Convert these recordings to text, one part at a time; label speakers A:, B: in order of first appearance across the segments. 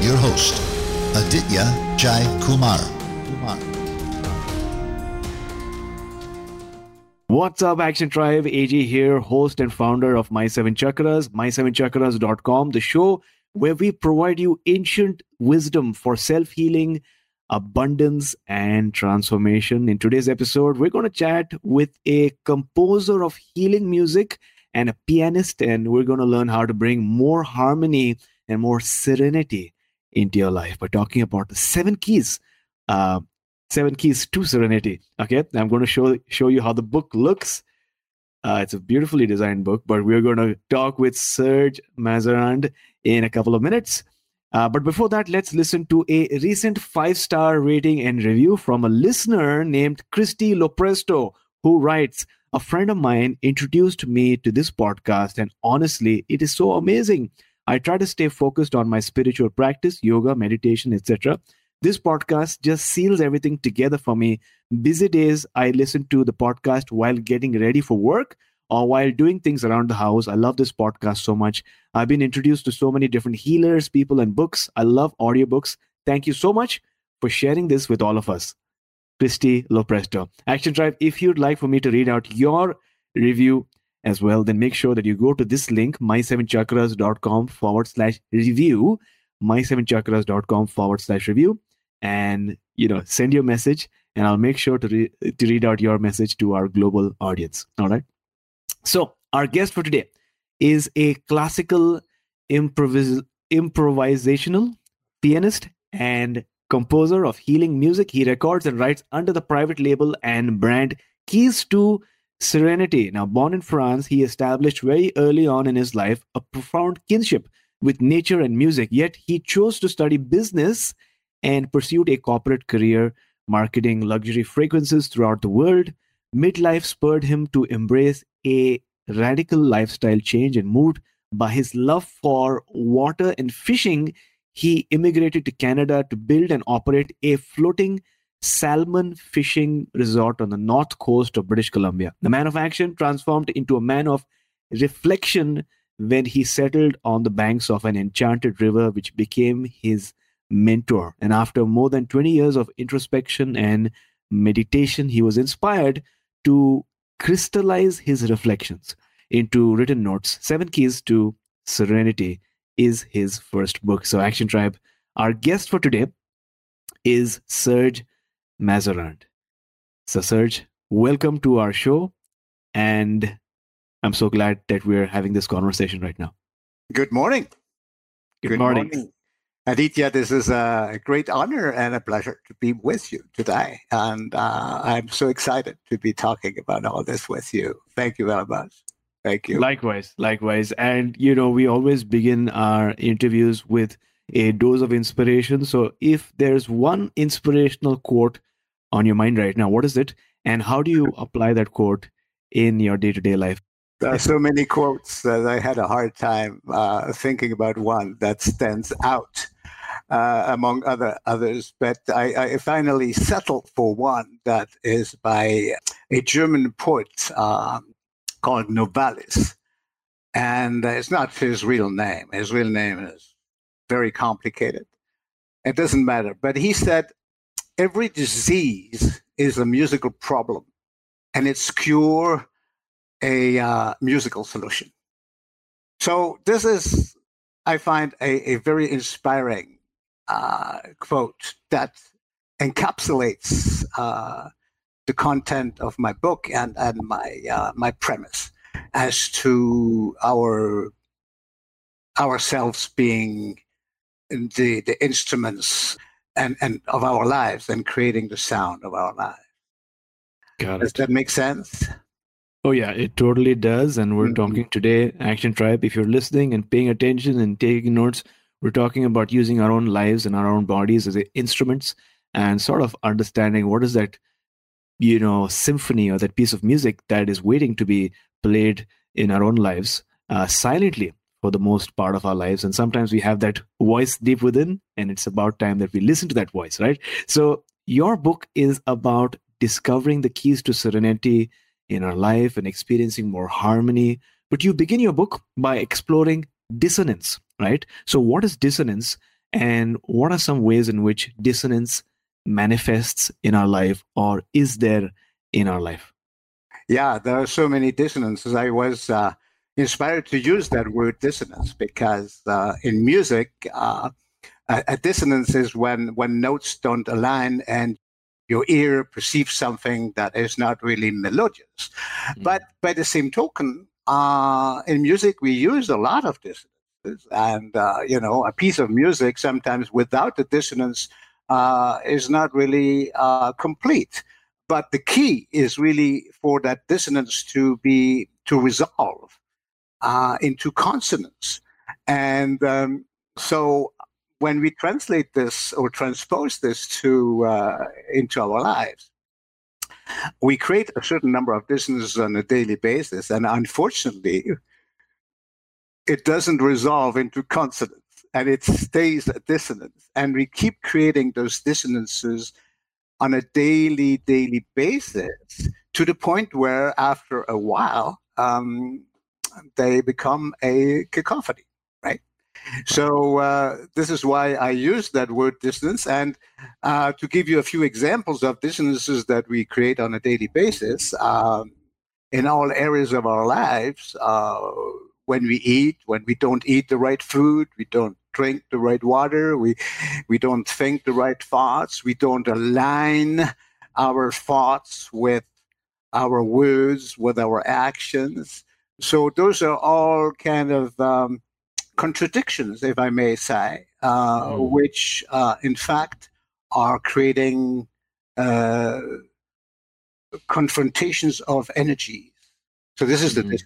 A: your host, Aditya Jai Kumar.
B: What's up, Action Tribe? AJ here, host and founder of My Seven Chakras, my7chakras.com, the show where we provide you ancient wisdom for self healing, abundance, and transformation. In today's episode, we're going to chat with a composer of healing music and a pianist, and we're going to learn how to bring more harmony and more serenity into your life. By talking about the seven keys. Uh, seven keys to serenity. Okay i'm going to show show you how the book looks. Uh, it's a beautifully designed book but we're going to talk with serge mazerand in a couple of minutes. Uh, but before that let's listen to a recent five star rating and review from a listener named christy lopresto who writes a friend of mine introduced me to this podcast and honestly it is so amazing i try to stay focused on my spiritual practice yoga meditation etc this podcast just seals everything together for me. Busy days, I listen to the podcast while getting ready for work or while doing things around the house. I love this podcast so much. I've been introduced to so many different healers, people, and books. I love audiobooks. Thank you so much for sharing this with all of us. Christy Lopresto. Action Tribe, if you'd like for me to read out your review as well, then make sure that you go to this link, my7chakras.com forward slash review, my7chakras.com forward slash review and you know send your message and i'll make sure to, re- to read out your message to our global audience. All right? So our guest for today is a classical improvis- improvisational pianist and composer of healing music. He records and writes under the private label and brand keys to serenity now born in france he established very early on in his life a profound kinship with nature and music yet he chose to study business and pursued a corporate career marketing luxury fragrances throughout the world. Midlife spurred him to embrace a radical lifestyle change and moved by his love for water and fishing. He immigrated to Canada to build and operate a floating salmon fishing resort on the north coast of British Columbia. The man of action transformed into a man of reflection when he settled on the banks of an enchanted river, which became his mentor. And after more than 20 years of introspection and meditation, he was inspired to crystallize his reflections into written notes. Seven Keys to Serenity is his first book. So, Action Tribe, our guest for today is Serge Mazerand. So, Serge, welcome to our show. And I'm so glad that we're having this conversation right now.
C: Good morning.
B: Good, Good morning. morning.
C: Aditya, this is a great honor and a pleasure to be with you today. And uh, I'm so excited to be talking about all this with you. Thank you very much. Thank you.
B: Likewise, likewise. And, you know, we always begin our interviews with a dose of inspiration. So if there's one inspirational quote on your mind right now, what is it? And how do you apply that quote in your day to day life?
C: There are so many quotes that I had a hard time uh, thinking about one that stands out uh, among other others. But I, I, finally settled for one that is by a German poet um, called Novalis. And it's not his real name. His real name is very complicated. It doesn't matter. But he said, every disease is a musical problem, and its cure a uh, musical solution. So this is, I find, a, a very inspiring uh, quote that encapsulates uh, the content of my book and, and my uh, my premise as to our ourselves being the the instruments and, and of our lives and creating the sound of our lives.
B: Got
C: Does that make sense?
B: Oh yeah, it totally does. And we're mm-hmm. talking today, Action Tribe. If you're listening and paying attention and taking notes, we're talking about using our own lives and our own bodies as instruments and sort of understanding what is that you know symphony or that piece of music that is waiting to be played in our own lives uh, silently for the most part of our lives and sometimes we have that voice deep within and it's about time that we listen to that voice right so your book is about discovering the keys to serenity in our life and experiencing more harmony but you begin your book by exploring dissonance right so what is dissonance and what are some ways in which dissonance manifests in our life or is there in our life?
C: Yeah, there are so many dissonances. I was uh, inspired to use that word dissonance because uh, in music, uh, a, a, dissonance is when, when notes don't align and your ear perceives something that is not really melodious. Mm. But by the same token, uh, in music, we use a lot of dissonances. And, uh, you know, a piece of music sometimes without the dissonance uh, is not really uh, complete. But the key is really for that dissonance to be to resolve uh, into consonance, and um, so when we translate this or transpose this to uh, into our lives, we create a certain number of dissonances on a daily basis, and unfortunately, it doesn't resolve into consonance and it stays a dissonance. And we keep creating those dissonances on a daily, daily basis to the point where after a while, um, they become a cacophony, right? So uh, this is why I use that word dissonance. And uh, to give you a few examples of dissonances that we create on a daily basis um, in all areas of our lives, uh, when we eat, when we don't eat the right food, we don't drink the right water, we we don't think the right thoughts, we don't align our thoughts with our words, with our actions. So those are all kind of um, contradictions, if I may say, uh, mm. which uh, in fact are creating uh, confrontations of energies. So this is mm-hmm. the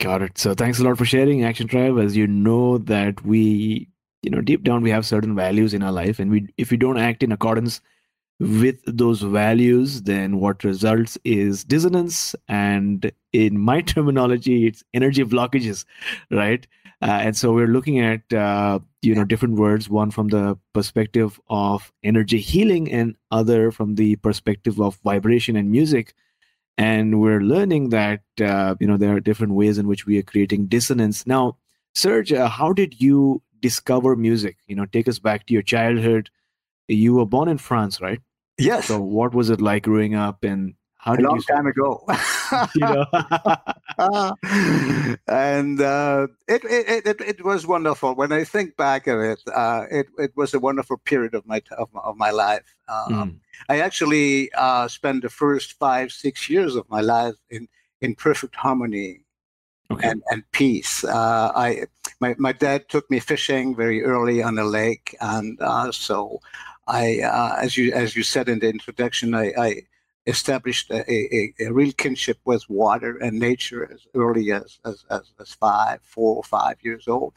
B: Got it. So thanks a lot for sharing Action Tribe. As you know that we, you know, deep down we have certain values in our life, and we if we don't act in accordance with those values, then what results is dissonance, and in my terminology, it's energy blockages, right? Uh, and so we're looking at uh, you know different words, one from the perspective of energy healing, and other from the perspective of vibration and music. And we're learning that uh, you know there are different ways in which we are creating dissonance. Now serge uh, how did you discover music? You know take us back to your childhood. You were born in france right
C: yes.
B: So what was it like growing up and
C: how did a long you time ago. You know. And uh, it, it, it, it was wonderful. When i think back at it uh, it, it was a wonderful period of my of, of my life. Um, mm. i actually uh, spent the first five six years of my life in in perfect harmony okay. and, and peace. Uh, i my, my dad took me fishing very early on the lake and uh, so I, as you as you said in the introduction, I, I established a, a, a, real kinship with water and nature as early as, as, as, as five, four or five years old.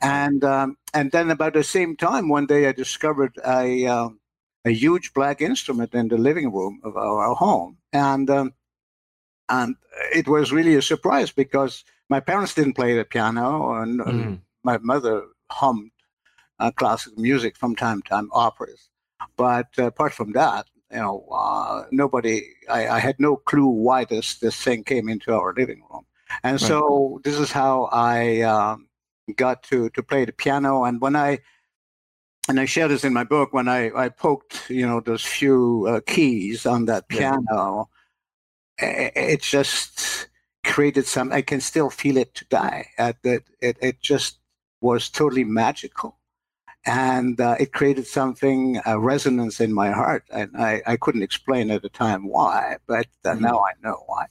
C: And, um, and then about the same time, one day I discovered a, um, a huge black instrument in the living room of our home. And, um, and it was really a surprise because my parents didn't play the piano and mm. my mother hummed uh, classical music from time to time, operas. But uh, apart from that, you know, uh, nobody, I, I, had no clue why this, this thing came into our living room. And right. so this is how I um, got to, to play the piano. And when I, and I share this in my book, when I, I poked, you know, those few uh, keys on that piano, it, it, just created some, I can still feel it today. At that, it, it just was totally magical and uh, it created something a resonance in my heart and i, I couldn't explain at the time why but uh, mm-hmm. now i know why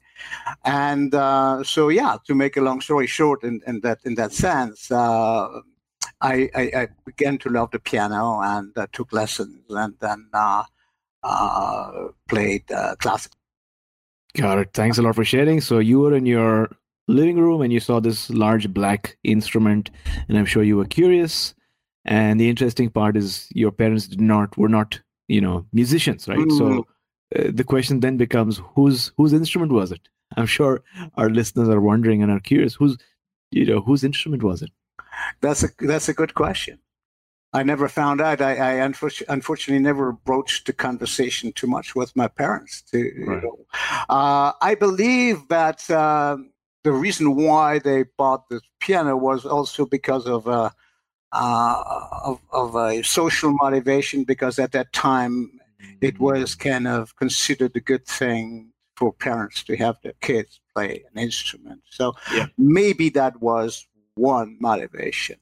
C: and uh, so yeah to make a long story short in, in that in that sense uh, I, I, I, began to love the piano and uh, took lessons and then uh, played classical
B: got it thanks a lot for sharing so you were in your living room and you saw this large black instrument, and I'm sure you were curious. And the interesting part is your parents did not were not you know musicians, right? Mm. So uh, the question then becomes whose whose instrument was it? I'm sure our listeners are wondering and are curious whose you know whose instrument was it?
C: That's a that's a good question. I never found out. I, I unfortunately never broached the conversation too much with my parents. To, right. you know. uh, I believe that uh, the reason why they bought this piano was also because of uh, uh of, of a social motivation. Because at that time, it was mm. kind of considered a good thing for parents to have their kids play an instrument. So yeah. maybe that was one motivation.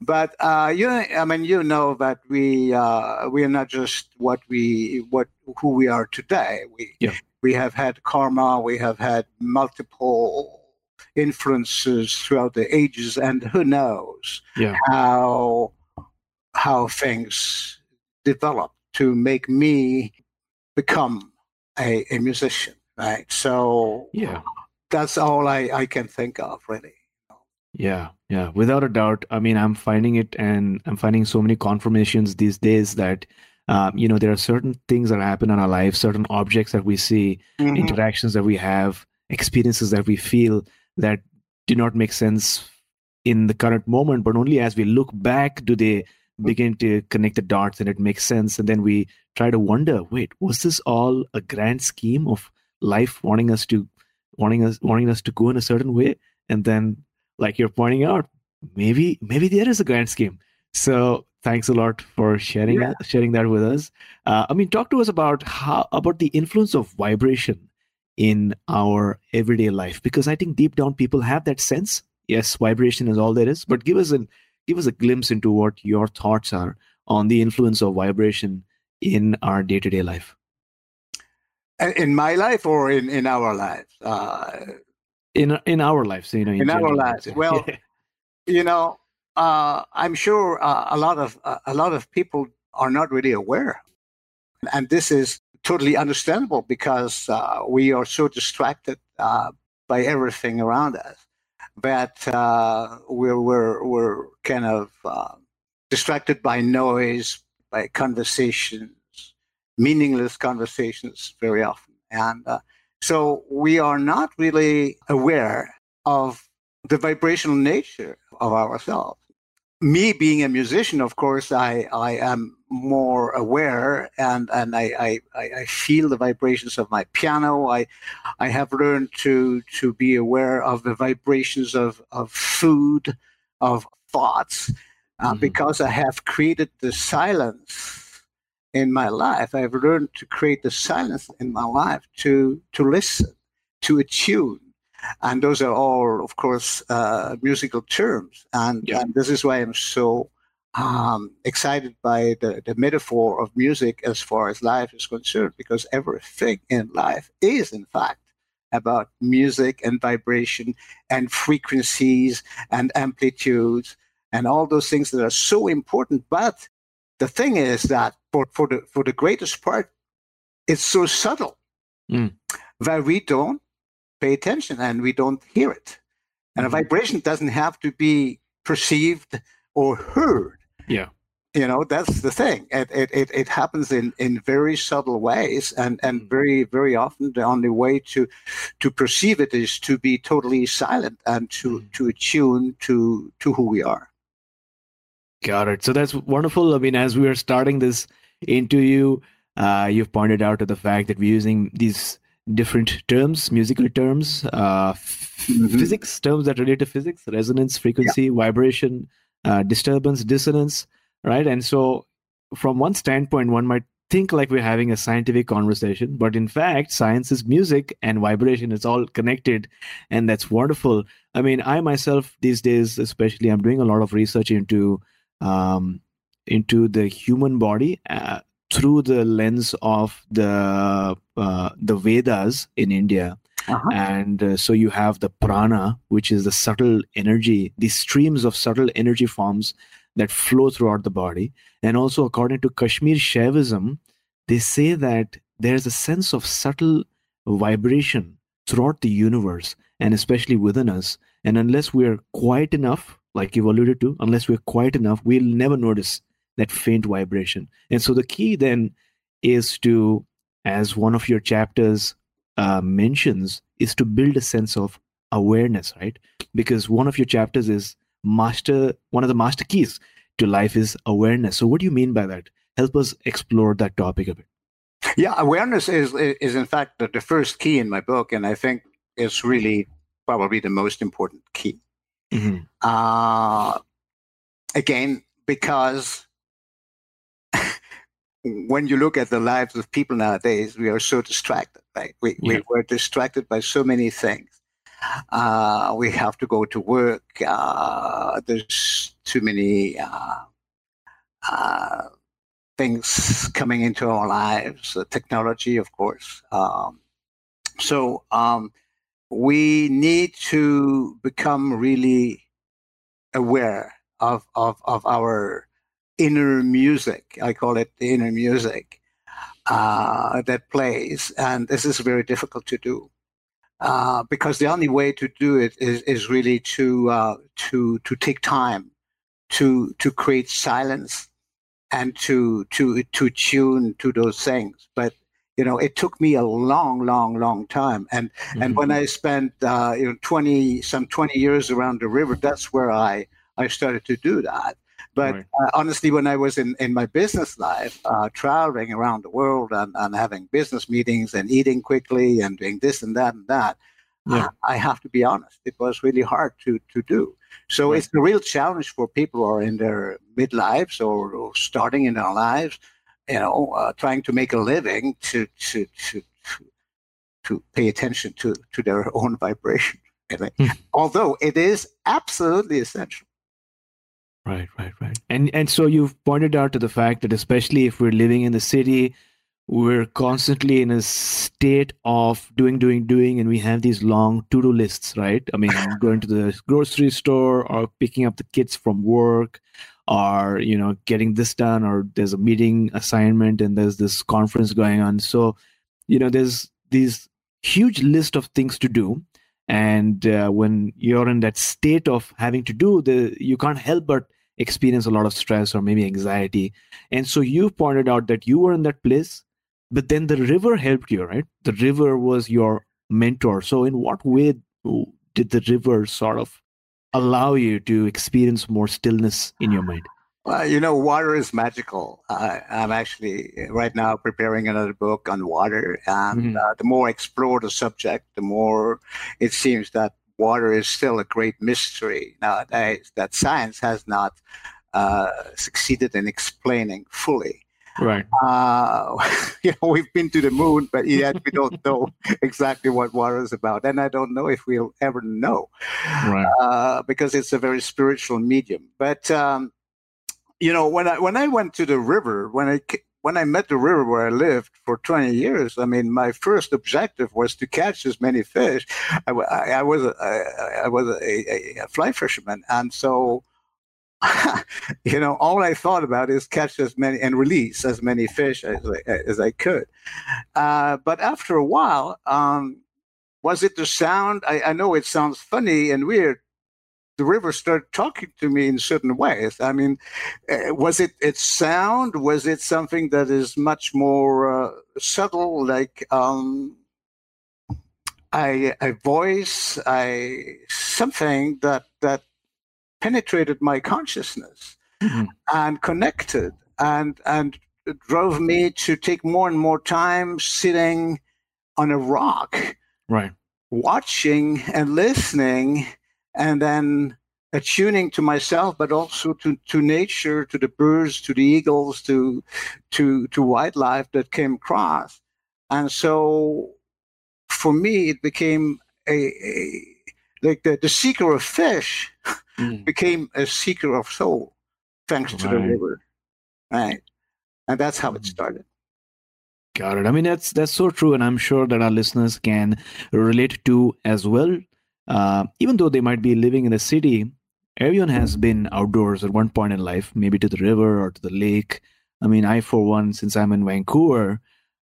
C: But uh, you, I mean, you know that we uh, we are not just what we what who we are today. We yeah. we have had karma. We have had multiple influences throughout the ages, and who knows yeah. how how things develop to make me become a, a musician. Right. So
B: yeah,
C: that's all I, I can think of really.
B: Yeah, yeah, without a doubt. I mean, I'm finding it, and I'm finding so many confirmations these days that, um, you know, there are certain things that happen in our lives, certain objects that we see, mm-hmm. interactions that we have, experiences that we feel that do not make sense in the current moment, but only as we look back do they begin to connect the dots and it makes sense. And then we try to wonder, wait, was this all a grand scheme of life wanting us to wanting us wanting us to go in a certain way? And then like you're pointing out, maybe maybe there is a grand scheme. So thanks a lot for sharing yeah. sharing that with us. Uh, I mean, talk to us about how about the influence of vibration in our everyday life because I think deep down people have that sense. Yes, vibration is all there is, but give us an give us a glimpse into what your thoughts are on the influence of vibration in our day to day life.
C: In my life or in, in our lives? Uh,
B: in in our lives you know
C: in, in our lives. Well you know uh, i'm sure uh, a lot of uh, a lot of people are not really aware. And this is totally understandable because uh, we are so distracted uh, by everything around us that uh, we're, we're, we're kind of distracted by noise by conversations meaningless conversations very often. And so we are not really aware of the vibrational nature of ourselves. Me being a musician, of course, I, I am more aware and, and I, I, I feel the vibrations of my piano. I, I have learned to, to be aware of the vibrations of, of food, of thoughts, uh, mm-hmm. because I have created the silence in my life. I've learned to create the silence in my life to to listen, to attune, and those are all, of course, uh, musical terms. And, yeah. and, this is why I'm so um, excited by the, the metaphor of music as far as life is concerned, because everything in life is, in fact, about music and vibration and frequencies and amplitudes and all those things that are so important. But the thing is that for, for the for the greatest part, it's so subtle mm. that we don't pay attention and we don't hear it. And mm-hmm. a vibration doesn't have to be perceived or heard.
B: Yeah.
C: You know, that's the thing. It, it, it, it happens in, in very subtle ways and, and mm. very, very often the only way to to perceive it is to be totally silent and to, mm. to attune to to who we are.
B: Got it. So that's wonderful. I mean, as we are starting this interview, uh, you've pointed out to the fact that we're using these different terms, musical terms, uh, mm-hmm. physics terms that relate to physics, resonance, frequency, yeah. vibration, uh, disturbance, dissonance, right? And so, from one standpoint, one might think like we're having a scientific conversation, but in fact, science is music and vibration is all connected, and that's wonderful. I mean, I myself these days, especially, I'm doing a lot of research into um, into the human body uh, through the lens of the uh, the Vedas in India. Uh-huh. And uh, so you have the prana, which is the subtle energy, these streams of subtle energy forms that flow throughout the body. And also, according to Kashmir Shaivism, they say that there's a sense of subtle vibration throughout the universe and especially within us. And unless we're quiet enough, like you've alluded to, unless we're quiet enough, we'll never notice that faint vibration. And so the key then is to, as one of your chapters uh, mentions, is to build a sense of awareness, right? Because one of your chapters is master, one of the master keys to life is awareness. So, what do you mean by that? Help us explore that topic a bit.
C: Yeah, awareness is is in fact the, the first key in my book, and I think it's really probably the most important key. Mm-hmm. Uh, again, because when you look at the lives of people nowadays, we are so distracted. Right? We, yeah. we we're distracted by so many things. Uh, we have to go to work. Uh, there's too many uh, uh things coming into our lives, technology, of course. Um, so um, we need to become really aware of, of, of our inner music. I call it the inner music uh, that plays. And this is very difficult to do. Uh, because the only way to do it is, is really to uh, to to take time to to create silence and to to to tune to those things. But you know, it took me a long, long, long time. And mm-hmm. and when mm-hmm. I spent uh, you know twenty some twenty years around the river, that's where I I started to do that. But right. uh, honestly, when I was in, in my business life, uh, traveling around the world and, and having business meetings and eating quickly and doing this and that and that, yeah. I, I have to be honest, it was really hard to to do. So right. it's a real challenge for people who are in their midlives or, or starting in their lives, you know, uh, trying to make a living to to to to, to pay attention to to their own vibration. Hmm. Although it is absolutely essential.
B: Right, right, right. And and so you've pointed out to the fact that especially if we're living in the city, we're constantly in a state of doing doing doing and we have these long to-do lists right i mean going to the grocery store or picking up the kids from work or you know getting this done or there's a meeting assignment and there's this conference going on. So you know there's these huge list of things to do. And uh, when you're in that state of having to do the you can't help but experience a lot of stress or maybe anxiety. And so you pointed out that you were in that place but then the river helped you right? The river was your mentor. So in what way did the river sort of allow you to experience more stillness in your mind
C: well, you know, water is magical. Uh, I'm actually right now preparing another book on water, and mm-hmm. uh, the more I explore the subject, the more it seems that water is still a great mystery nowadays that science has not uh, succeeded in explaining fully.
B: Right.
C: Uh, you know, we've been to the moon, but yet we don't know exactly what water is about, and I don't know if we'll ever know, right? Uh, because it's a very spiritual medium. But um, you know, when I when I went to the river, when I when I met the river where I lived for 20 years, I mean, my first objective was to catch as many fish. I, I, I was a, I, I was a, a, fly fisherman, and so you know, all I thought about is catch as many and release as many fish as I, as I could. Uh, but after a while, um, was it the sound? I, I, know it sounds funny and weird. The river started talking to me in certain ways. I mean, uh, was it its sound? Was it something that is much more uh, subtle, like um, I, a voice, I something that that penetrated my consciousness mm-hmm. and connected and and drove me to take more and more time sitting on a rock
B: right
C: watching and listening and then attuning to myself but also to, to nature to the birds to the eagles to to to wildlife that came across and so for me it became a, a like the, the seeker of fish mm. became a seeker of soul thanks right. to the river. Right. And that's how it mm. started.
B: Got it. I mean that's that's so true and i'm sure that our listeners can relate to as well. Uh, even though they might be living in a city everyone has been outdoors at one point in life maybe to the river or to the lake. I mean i for one since i'm in vancouver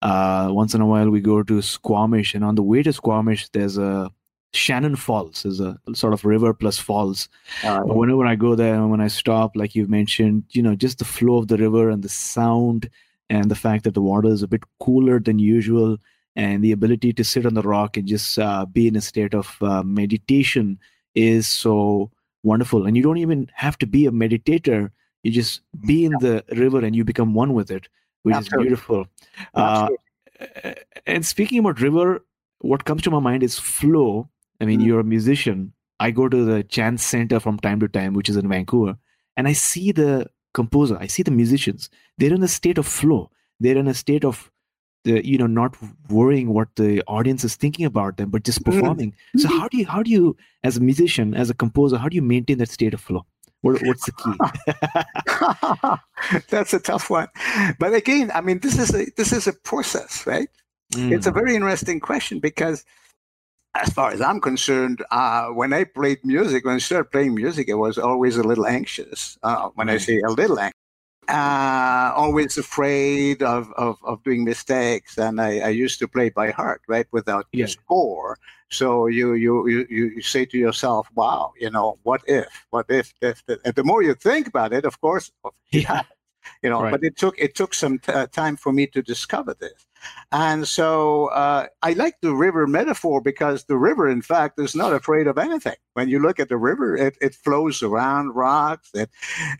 B: Uh, once in a while, we go to Squamish, and on the way to Squamish, there's a Shannon Falls, is a sort of river plus falls. Uh, whenever I go there, and when I stop, like you've mentioned, you know, just the flow of the river and the sound, and the fact that the water is a bit cooler than usual, and the ability to sit on the rock and just uh, be in a state of uh, meditation is so wonderful. And you don't even have to be a meditator; you just be in the river and you become one with it which Absolutely. is beautiful. Uh, and speaking about river, what comes to my mind is flow. I mean, mm. you're a musician. I go to the Chan Center from time to time, which is in Vancouver, and I see the composer, I see the musicians. They're in a state of flow. They're in a state of the you know not worrying what the audience is thinking about them, but just hmm. performing. So how do you how do you as a musician, as a composer, how do you maintain that state of flow? What, what's the key?
C: That's a tough one. But again, I mean, this is a this is a process, right? Mm. It's a mm. very interesting question because, as far as I'm concerned, uh, when I played music, when I started playing music, I was always a little anxious. Uh, when. I say a little anxious, uh, always afraid of, of, of doing mistakes. And I, I used to play by heart, right, without yeah. score. So you, you you you say to yourself, "Wow, you know, what if? What if? if, if? And the more you think about it, of course, yeah, you know. Right. But it took it took some t- uh, time for me to discover this, and so uh, I like the river metaphor because the river, in fact, is not afraid of anything. When you look at the river, it, it flows around rocks. It,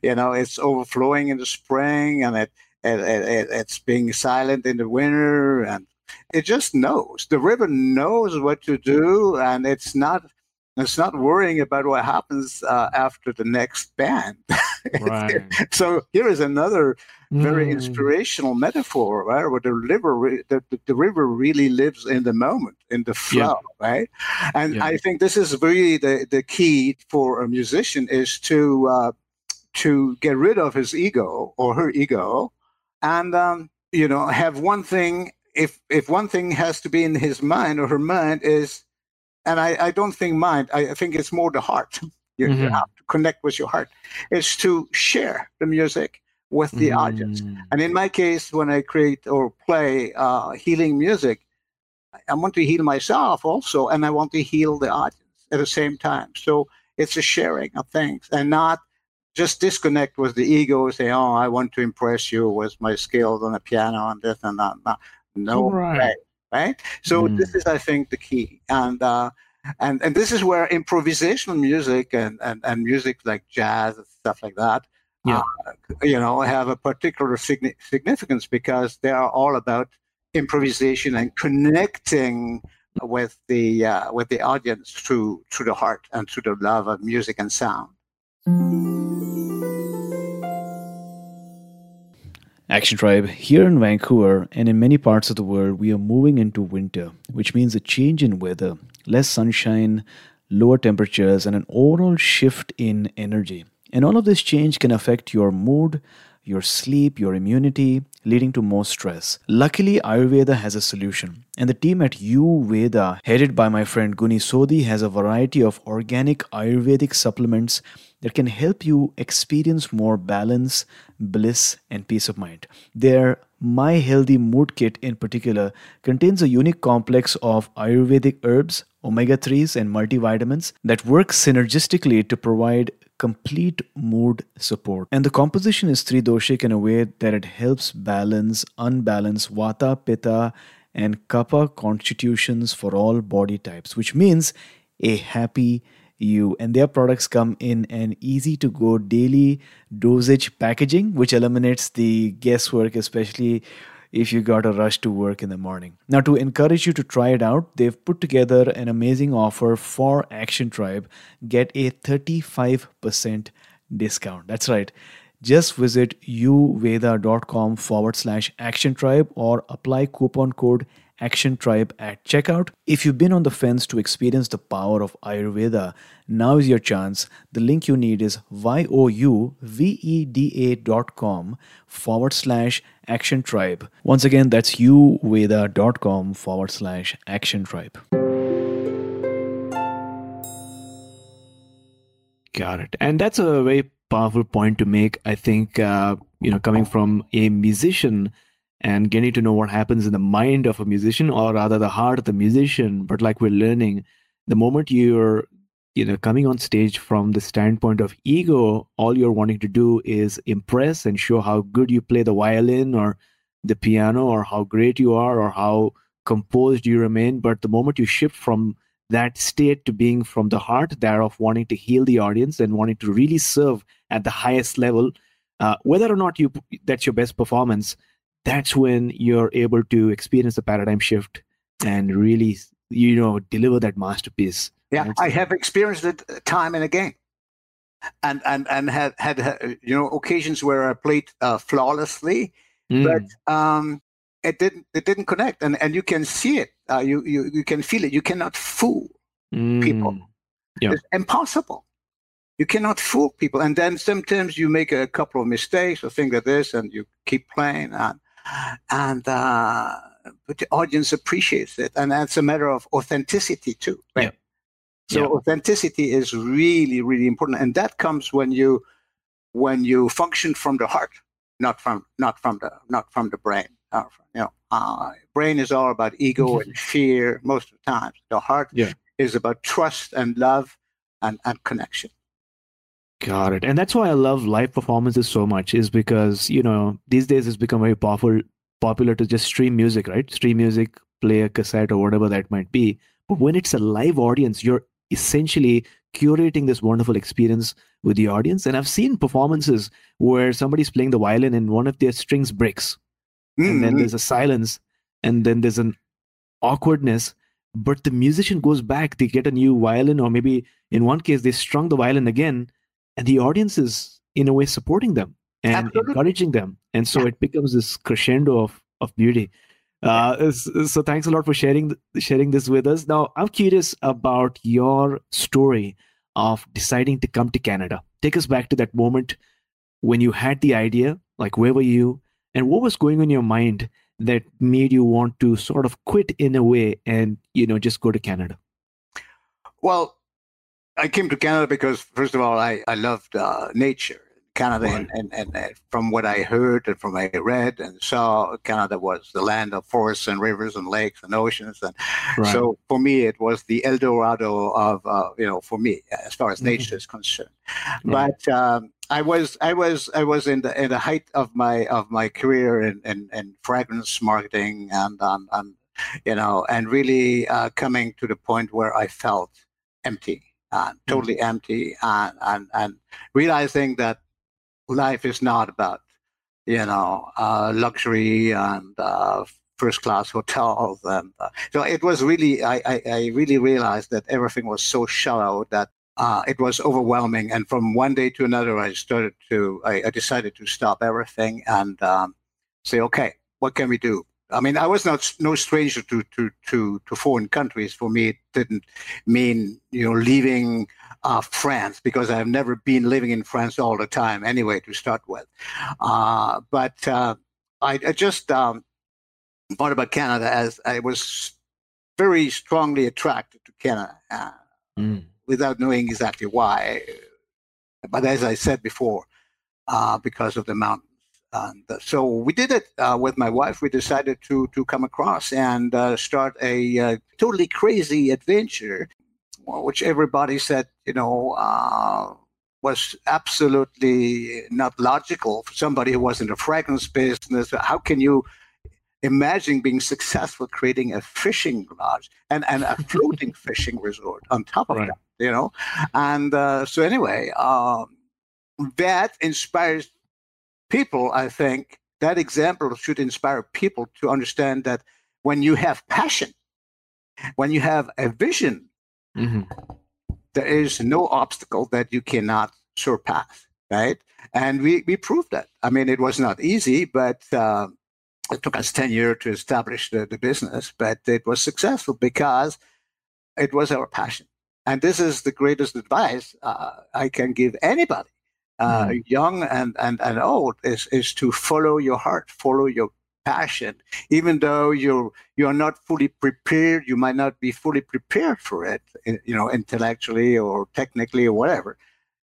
C: you know, it's overflowing in the spring, and it, it, it it's being silent in the winter, and it just knows. The river knows what to do, and it's not it's not worrying about what happens uh, after the next band. Right. so here is another very mm. inspirational metaphor, right? Where the river, the, the, river really lives in the moment, in the flow, yeah. right? And yeah. I think this is really the, the key for a musician is to uh, to get rid of his ego or her ego, and um, you know have one thing if if one thing has to be in his mind or her mind is, and I, I don't think mind, I think it's more the heart. You, mm-hmm. you have to connect with your heart. Is to share the music with the mm. audience. And in my case, when I create or play uh, healing music, I want to heal myself also, and I want to heal the audience at the same time. So it's a sharing of things and not just disconnect with the ego, say, oh, I want to impress you with my skills on the piano and this and that no right. way, right? So mm. this is, I think, the key, and uh, and and this is where improvisational music and and, and music like jazz and stuff like that, yeah. Uh, you know, have a particular significance because they are all about improvisation and connecting with the uh, with the audience through through the heart and through the love of music and sound.
B: Action Tribe, here in Vancouver and in many parts of the world, we are moving into winter, which means a change in weather, less sunshine, lower temperatures, and an overall shift in energy. And all of this change can affect your mood, your sleep, your immunity, leading to more stress. Luckily, Ayurveda has a solution. And the team at YouVeda, headed by my friend Guni Sodhi, has a variety of organic Ayurvedic supplements that can help you experience more balance, bliss, and peace of mind. Their My Healthy Mood Kit, in particular, contains a unique complex of Ayurvedic herbs, omega 3s, and multivitamins that work synergistically to provide complete mood support. And the composition is tridoshic in a way that it helps balance, unbalance Vata, Pitta, and Kapha constitutions for all body types, which means a happy you and their products come in an easy to go daily dosage packaging which eliminates the guesswork especially if you got a rush to work in the morning. Now, to encourage you to try it out, they've put together an amazing offer for Action Tribe. Get a 35% discount. That's right. Just visit youveda.com forward slash action tribe or apply coupon code Action Tribe at checkout. If you've been on the fence to experience the power of Ayurveda, now is your chance. The link you need is youveda.com forward slash action tribe. Once again, that's youveda.com forward slash action tribe. Got it. And that's a very powerful point to make. I think, uh, you know, coming from a musician, and getting to know what happens in the mind of a musician or rather the heart of the musician. But like we're learning the moment you're you know coming on stage from the standpoint of ego all you're wanting to do is impress and show how good you play the violin or the piano or how great you are or how composed you remain. But the moment you shift from that state to being from the heart thereof wanting to heal the audience and wanting to really serve at the highest level uh, whether or not you that's your best performance that's when you're able to experience the paradigm shift and really you know deliver that masterpiece
C: yeah i have experienced it time and again. And and and had had you know occasions where i played uh, flawlessly mm. but um it didn't it didn't connect. And and you can see it. Uh, you you you can feel it. You cannot fool mm. people yeah. it's impossible. You cannot fool people. And then sometimes you make a couple of mistakes or think that this and you keep playing and and uh, but the audience appreciates it and that's a matter of authenticity too right? yeah. so yeah. authenticity is really really important and that comes when you when you function from the heart not from not from the not from the brain uh, you know uh, brain is all about ego and fear most of the time the heart yeah. is about trust and love and, and connection
B: Got it. And that's why I love live performances so much, is because, you know, these days it's become very powerful popular to just stream music, right? Stream music, play a cassette or whatever that might be. But when it's a live audience, you're essentially curating this wonderful experience with the audience. And I've seen performances where somebody's playing the violin and one of their strings breaks. Mm-hmm. And then mm-hmm. there's a silence and then there's an awkwardness. But the musician goes back, they get a new violin, or maybe in one case, they strung the violin again and the audience is in a way supporting them and Absolutely. encouraging them. And so yeah. it becomes this crescendo of of beauty. Uh, so thanks a lot for sharing sharing this with us. Now i'm curious about your story of deciding to come to canada. Take us back to that moment when you had the idea like where were you? And what was going on in your mind that made you want to sort of quit in a way and you know just go to canada?
C: Well I came to Canada because, first of all, I, I loved uh, nature. Canada, right. and, and, and, from what I heard and from what I read and saw, Canada was the land of forests and rivers and lakes and oceans. And right. so for me, it was the El Dorado of, uh, you know, for me, as far as mm-hmm. nature is concerned. Right. But um, I was, I was, I was in the in the height of my of my career in, in, in fragrance marketing and, and, and you know, and really uh, coming to the point where I felt empty uh, mm-hmm. totally mm-hmm. empty, and, and and realizing that life is not about you know uh, luxury and uh, first class hotels, and uh, so it was really I, I, I really realized that everything was so shallow that uh, it was overwhelming. And from one day to another, I started to, I, I decided to stop everything and um, say, okay, what can we do? I mean, I was not no stranger to to to, to foreign countries. For me, it didn't mean you know leaving uh, France because I've never been living in France all the time anyway to start with. Uh, but uh, I, I, just um, thought about Canada as I was very strongly attracted to Canada mm. without knowing exactly why. But as I said before, uh, because of the mountains. And uh, so we did it uh, with my wife. We decided to to come across and uh, start a uh, totally crazy adventure, which everybody said, you know, uh, was absolutely not logical for somebody who was in the fragrance business. How can you imagine being successful creating a fishing lodge and, and a floating fishing resort on top of right. that, you know? And uh, so anyway, um, that inspires people, I think that example should inspire people to understand that when you have passion, when you have a vision, mm-hmm. there is no obstacle that you cannot surpass, right? And we, we proved that. I mean, it was not easy, but uh, it took us 10 years to establish the, the business, but it was successful because it was our passion. And this is the greatest advice uh, I can give anybody uh, mm. young and, and, and old, is, is to follow your heart, follow your passion. Even though you're you're not fully prepared, you might not be fully prepared for it, you know, intellectually or technically or whatever.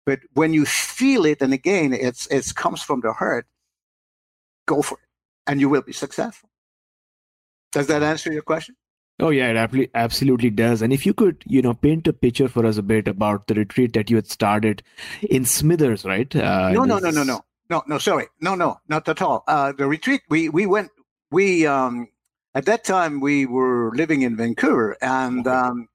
C: But when you feel it, and again, it's it comes from the heart. Go for it. and you will be successful. Does that answer your question?
B: Oh yeah, it absolutely does. And if you could, you know, paint a picture for us a bit about the retreat that you had started in Smithers, right?
C: Uh, no, no, no, no, no, no, no. Sorry, no, no, not at all. Uh, the retreat we we went we um, at that time we were living in Vancouver, and um,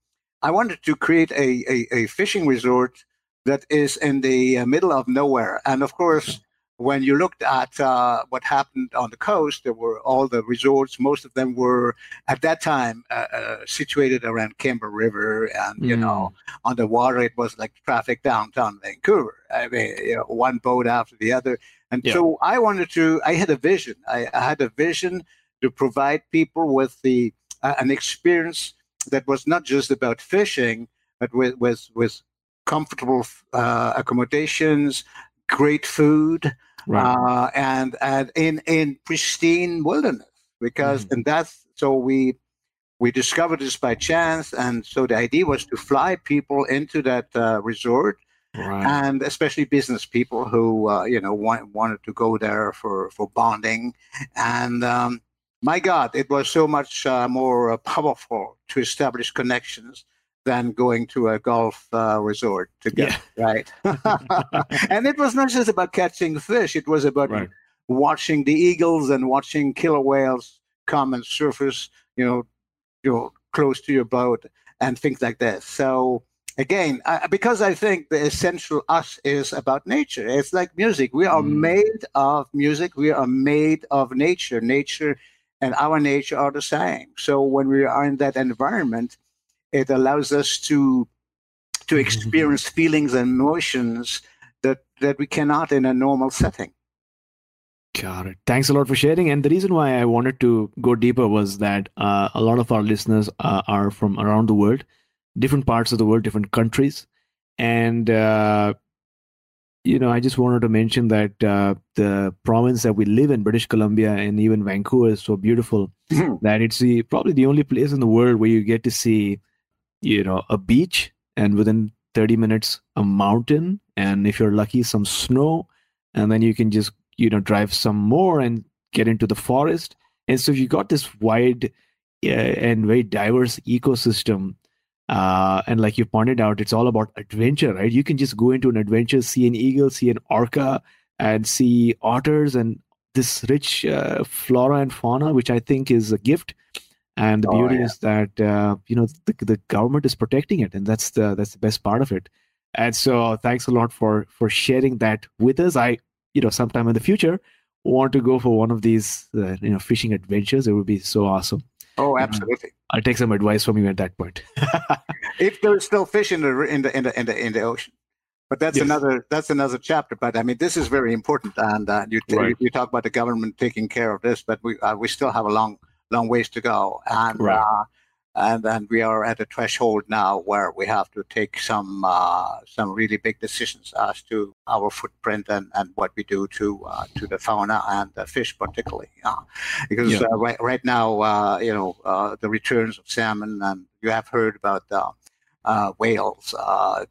C: I wanted to create a, a, a fishing resort that is in the uh, middle of nowhere. And of course, when you looked at uh, what happened on the coast, there were all the resorts. Most of them were at that time uh, uh, situated around Campbell River, and you mm. know, on the water it was like traffic downtown Vancouver. I mean, you know, one boat after the other. And yeah. so I wanted to. I had a vision. I, I had a vision to provide people with the uh, an experience that was not just about fishing, but with with with comfortable uh, accommodations, great food, right. uh, and and in in pristine wilderness. Because mm-hmm. and that's so we we discovered this by chance, and so the idea was to fly people into that uh, resort. Right. And especially business people who uh, you know want, wanted to go there for for bonding, and um, my God, it was so much uh, more uh, powerful to establish connections than going to a golf uh, resort to get yeah. right. and it was not just about catching fish; it was about right. watching the eagles and watching killer whales come and surface, you know, you know, close to your boat and things like that. So again, uh, because I think the essential us is about nature. It's like music. We are mm. made of music. We are made of nature. Nature and our nature are the same. So when we are in that environment, it allows us to to mm-hmm. experience feelings and emotions that that we cannot in a normal setting.
B: Got it. Thanks a lot for sharing. And the reason why I wanted to go deeper was that uh, a lot of our listeners uh, are from around the world, different parts of the world, different countries, and uh, you know, I just wanted to mention that uh, the province that we live in, British Columbia, and even Vancouver, is so beautiful hmm. that it's the probably the only place in the world where you get to see, you know, a beach and within 30 minutes a mountain, and if you're lucky, some snow, and then you can just you know drive some more and get into the forest. And so you got this wide uh, and very diverse ecosystem uh, and like you pointed out, it's all about adventure, right? You can just go into an adventure, see an eagle, see an orca, and see otters and this rich uh, flora and fauna, which I think is a gift. And the oh, beauty yeah. is that uh, you know the, the government is protecting it, and that's the that's the best part of it. And so, thanks a lot for for sharing that with us. I, you know, sometime in the future, want to go for one of these, uh, you know, fishing adventures. It would be so awesome.
C: Oh, absolutely.
B: I'll take some advice from you at that point.
C: if there's still fish in the in the in the in the, in the ocean, but that's yes. another that's another chapter. But I mean, this is very important, and uh, you, right. you, you talk about the government taking care of this, but we uh, we still have a long long ways to go, and right. uh, and and we are at a threshold now where we have to take some uh, some really big decisions as to our footprint and, and what we do to uh, to the fauna and the fish particularly uh, because yeah. right, right now uh, you know uh, the returns of salmon and you have heard about uh, whales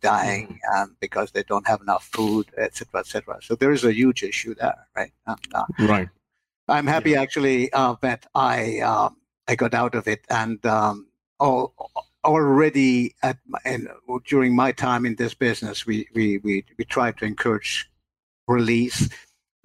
C: dying mm. because they don't have enough food etc etc so there is a huge issue there right
B: right
C: I'm happy yeah. actually that I um, I got out of it and um, already at and during my time in this business, we we we, we tried to encourage release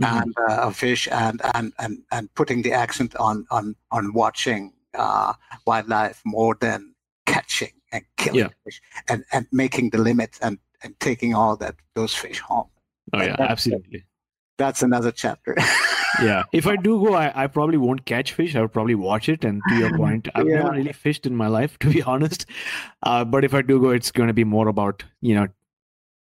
C: mm-hmm. and uh, fish and, and and and putting the accent on on on watching uh, wildlife more than catching and killing yeah. fish and and making the limit and and taking all that those fish home.
B: Oh yeah, absolutely.
C: That's another chapter.
B: yeah. If i do go I, I probably won't catch fish. I will probably watch it. And to your point i've yeah. never really fished in my life to be honest. Uh, but if i do go it's going to be more about you know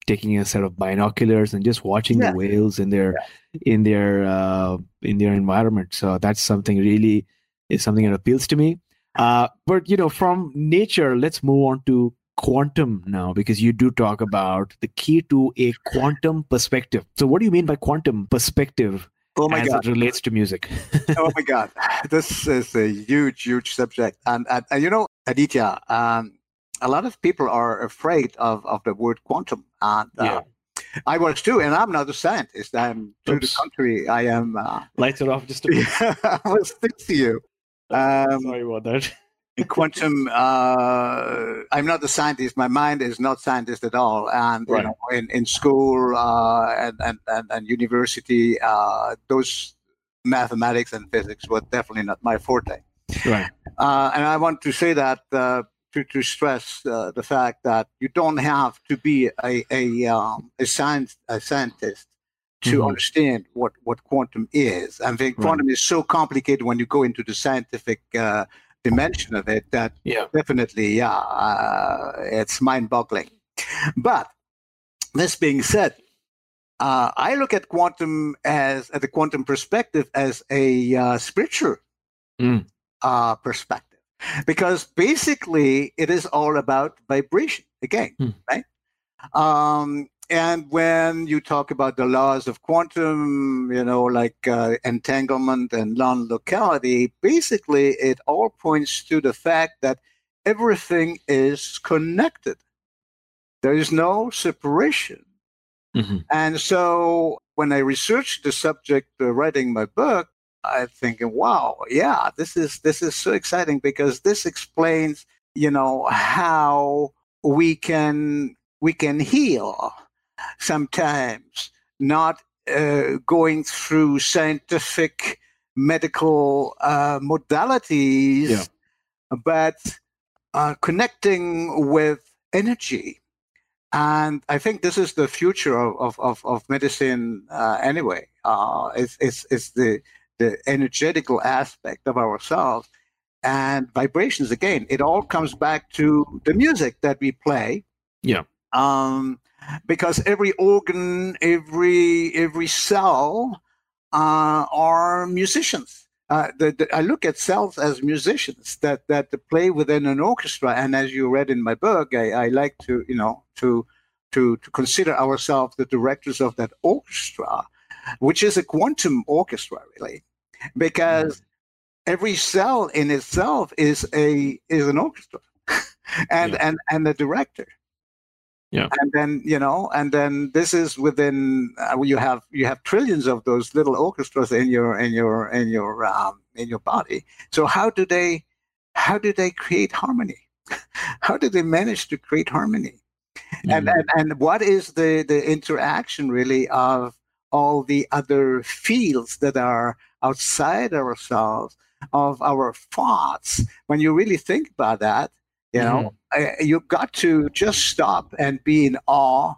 B: taking a set of binoculars and just watching yeah. the whales in their yeah. in their uh, in their environment. So that's something really is something that appeals to me. Uh, but you know from nature let's move on to quantum now because you do talk about the key to a quantum perspective. So what do you mean by quantum perspective
C: Oh my
B: as
C: God.
B: it relates to music.
C: oh my God. This is a huge, huge subject. And, and, and you know, Aditya, um, a lot of people are afraid of, of the word quantum. And uh, yeah. I was too, and I'm not a scientist. I'm to the
B: Oops.
C: contrary. I am. Uh,
B: Lights are off just a bit.
C: I will stick to you. Um,
B: Sorry about that.
C: In quantum uh, i'm not a scientist my mind is not scientist at all and you know in, in school uh, and, and, and, and university uh, those mathematics and physics were definitely not my forte
B: Right.
C: uh, and i want to say that uh, to, to stress uh, the fact that you don't have to be a, a, um, a, science, a scientist to
B: Mhm.
C: understand what, what quantum is. I think
B: Right.
C: quantum is so complicated when you go into the scientific uh, dimension of it that
B: Yeah.
C: definitely, yeah, uh, it's mind boggling. But this being said, uh, I look at quantum as, at the quantum perspective as a uh, spiritual
B: Mm.
C: uh, perspective because basically it is all about vibration again,
B: Hmm.
C: right? Um, and when you talk about the laws of quantum, you know, like uh, entanglement and non-locality, basically it all points to the fact that everything is connected. There is no separation.
B: Mhm.
C: And so when I researched the subject uh, writing my book, I'm thinking, wow, yeah, this is this is so exciting because this explains, you know, how we can we can heal sometimes, not uh, going through scientific medical uh, modalities,
B: Yeah.
C: but uh, connecting with energy. And I think this is the future of, of, of, of medicine uh, anyway. Uh, it's, it's, it's the, the energetical aspect of ourselves and vibrations again. It all comes back to the music that we play.
B: Yeah.
C: Um, because every organ, every every cell uh, are musicians. Uh, the, the, I look at cells as musicians that that play within an orchestra. And as you read in my book, I, I like to you know to to to consider ourselves the directors of that orchestra, which is a quantum orchestra, really, because every cell in itself is a is an orchestra, and
B: Yeah.
C: and and the director.
B: Yeah.
C: And then you know, and then this is within uh, you have you have trillions of those little orchestras in your in your in your um, in your body. So how do they how do they create harmony? how do they manage to create harmony? and,
B: Mhm.
C: and and what is the the interaction really of all the other fields that are outside ourselves of our thoughts when you really think about that you know uh, you've got to just stop and be in awe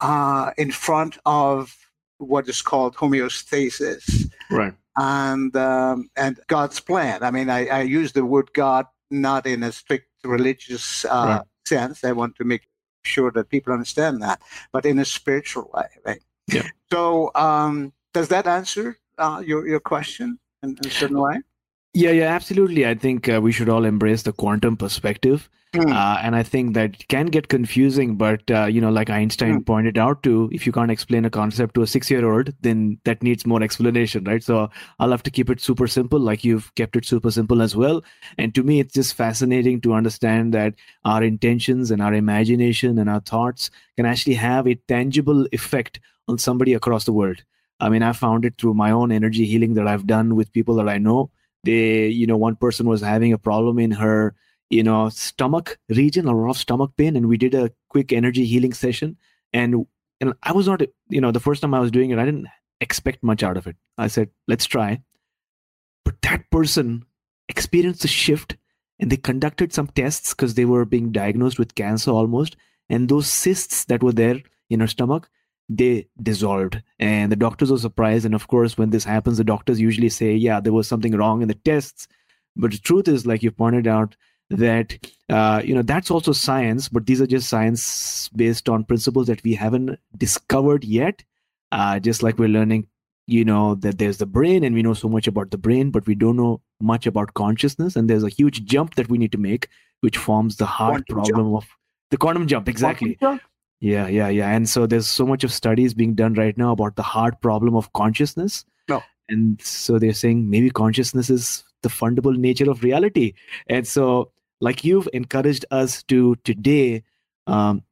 C: uh, in front of what is called homeostasis
B: Right.
C: and um, and God's plan. I mean, I, I use the word God not in a strict religious uh,
B: Right.
C: sense. I want to make sure that people understand that, but in a spiritual way, right?
B: Yeah.
C: So, um, does that answer uh, your your question in, in a certain way?
B: Yeah, yeah, absolutely. I think uh, we should all embrace the quantum perspective.
C: Hmm.
B: Uh, and I think that can get confusing, but uh, you know, like Einstein
C: Hmm.
B: pointed out to, if you can't explain a concept to a six-year-old, then that needs more explanation, right? So I'll have to keep it super simple, like you've kept it super simple as well. And to me, it's just fascinating to understand that our intentions and our imagination and our thoughts can actually have a tangible effect on somebody across the world. I mean, I found it through my own energy healing that I've done with people that I know. They, you know, one person was having a problem in her you know stomach region a lot of stomach pain and we did a quick energy healing session. And and i was not you know the first time i was doing it i didn't expect much out of it. I said let's try. But that person experienced a shift and they conducted some tests because they were being diagnosed with cancer almost. And those cysts that were there in her stomach they dissolved. And the doctors were surprised. And of course when this happens the doctors usually say yeah there was something wrong in the tests. But the truth is like you pointed out that uh, you know that's also science. But these are just science based on principles that we haven't discovered yet. Uh, just like we're learning you know that there's the brain and we know so much about the brain but we don't know much about consciousness. And there's a huge jump that we need to make which forms the hard
C: Quantum
B: problem of the quantum jump. Exactly.
C: Quantum
B: yeah yeah yeah. And so there's so much of studies being done right now about the hard problem of consciousness.
C: No.
B: and so they're saying maybe consciousness is the fundable nature of reality. And so like you've encouraged us to today um,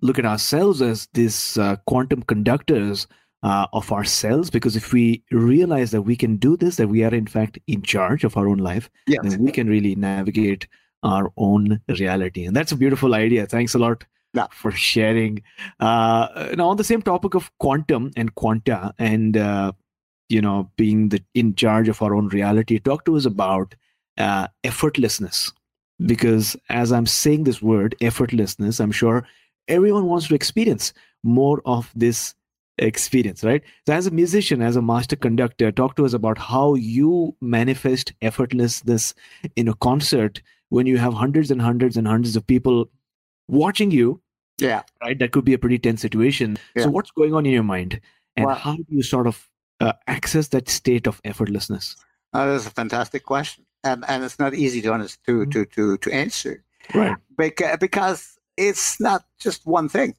B: look at ourselves as these uh, quantum conductors uh, of ourselves. Because if we realize that we can do this that we are in fact in charge of our own life
C: Yes.
B: then we can really navigate our own reality. And that's a beautiful idea. Thanks a lot
C: Yeah.
B: for sharing uh, now on the same topic of quantum and quanta and uh, you know being the in charge of our own reality talk to us about uh, effortlessness because as i'm saying this word effortlessness i'm sure everyone wants to experience more of this experience right so as a musician as a master conductor talk to us about how you manifest effortlessness in a concert when you have hundreds and hundreds and hundreds of people watching you
C: Yeah.
B: right that could be a pretty tense situation
C: Yeah.
B: so what's going on in your mind and how do you sort of uh, access that state of effortlessness
C: Uh, that's a fantastic question, and and it's not easy to honest, to
B: Mhm.
C: to to to answer
B: right
C: because because it's not just one thing.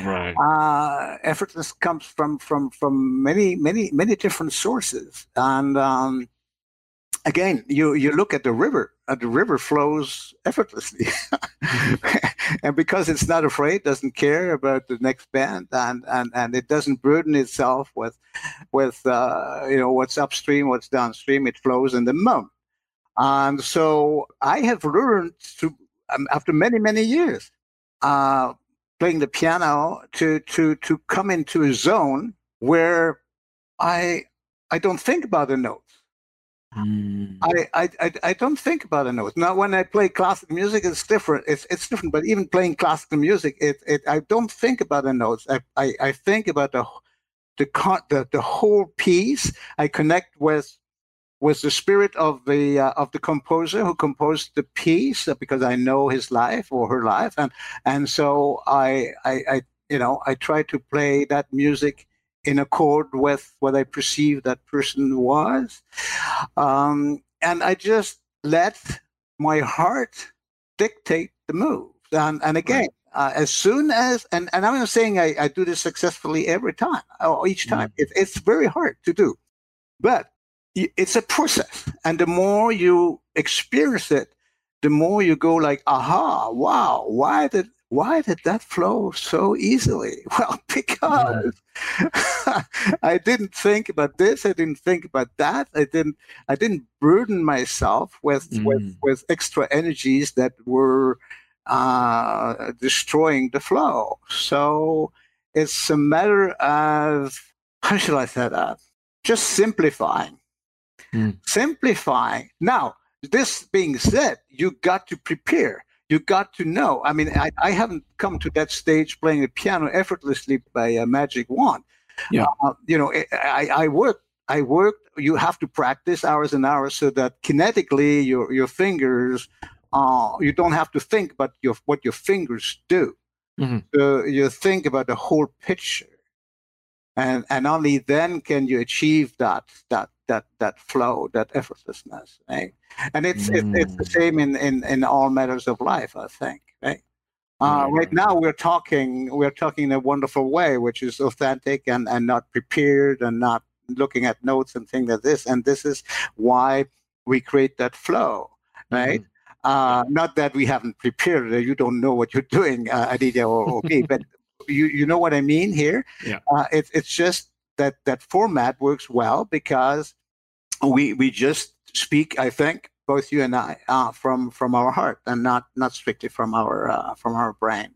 B: right
C: Uh, effortless comes from from from many many many different sources, and um, again, you you look at the river. Uh, the river flows effortlessly, and because it's not afraid, doesn't care about the next bend, and and and it doesn't burden itself with with uh, you know what's upstream, what's downstream. It flows in the moment. And so I have learned to um, after many many years uh, playing the piano to to to come into a zone where I I don't think about the notes.
B: Mm.
C: I, I, I, don't think about the notes. Now, when I play classical music, it's different. It's, it's different. But even playing classical music, it, it I don't think about the notes. I, I, I think about the the, con- the the whole piece. I connect with with the spirit of the uh, of the composer who composed the piece uh, because I know his life or her life, and and so I I, I you know I try to play that music in accord with what I perceive that person was. Um, and I just let my heart dictate the move. And, and again, uh, as soon as, and, and I'm not saying I, I do this successfully every time or each time, it, it's very hard to do. But it's a process. And the more you experience it, the more you go like, aha, wow, why did why did that flow so easily? Well, because I didn't think about this. I didn't think about that. I didn't. I didn't burden myself with with,
B: Mm.
C: with extra energies that were uh, destroying the flow. So it's a matter of how shall I say that? Just simplifying.
B: Mm.
C: Simplifying. Now, this being said, you got to prepare you got to know. I mean, I, I haven't come to that stage playing the piano effortlessly by a magic wand.
B: Yeah.
C: Uh, you know, I, I work. I worked. You have to practice hours and hours so that kinetically your your fingers, uh, you don't have to think about your what your fingers do.
B: Mhm.
C: So you think about the whole picture, and and only then can you achieve that that that that flow, that effortlessness, right? And it's it's, it's the
B: Mm.
C: same in, in in all matters of life, I think, right? Uh,
B: Right,
C: now we're talking we're talking in a wonderful way, which is authentic and and not prepared and not looking at notes and things like this. And this is why we create that flow, right? Uh, not that we haven't prepared. You don't know what you're doing, uh, Aditya or, or me, but you you know what I mean here.
B: Yeah.
C: Uh, it's it's just that that format works well because we we just speak. I think both you and I uh, from from our heart and not not strictly from our uh, from our brain.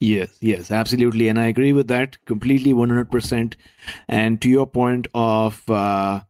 B: Yes, yes, absolutely. And I agree with that completely 100%. And to your point of, uh,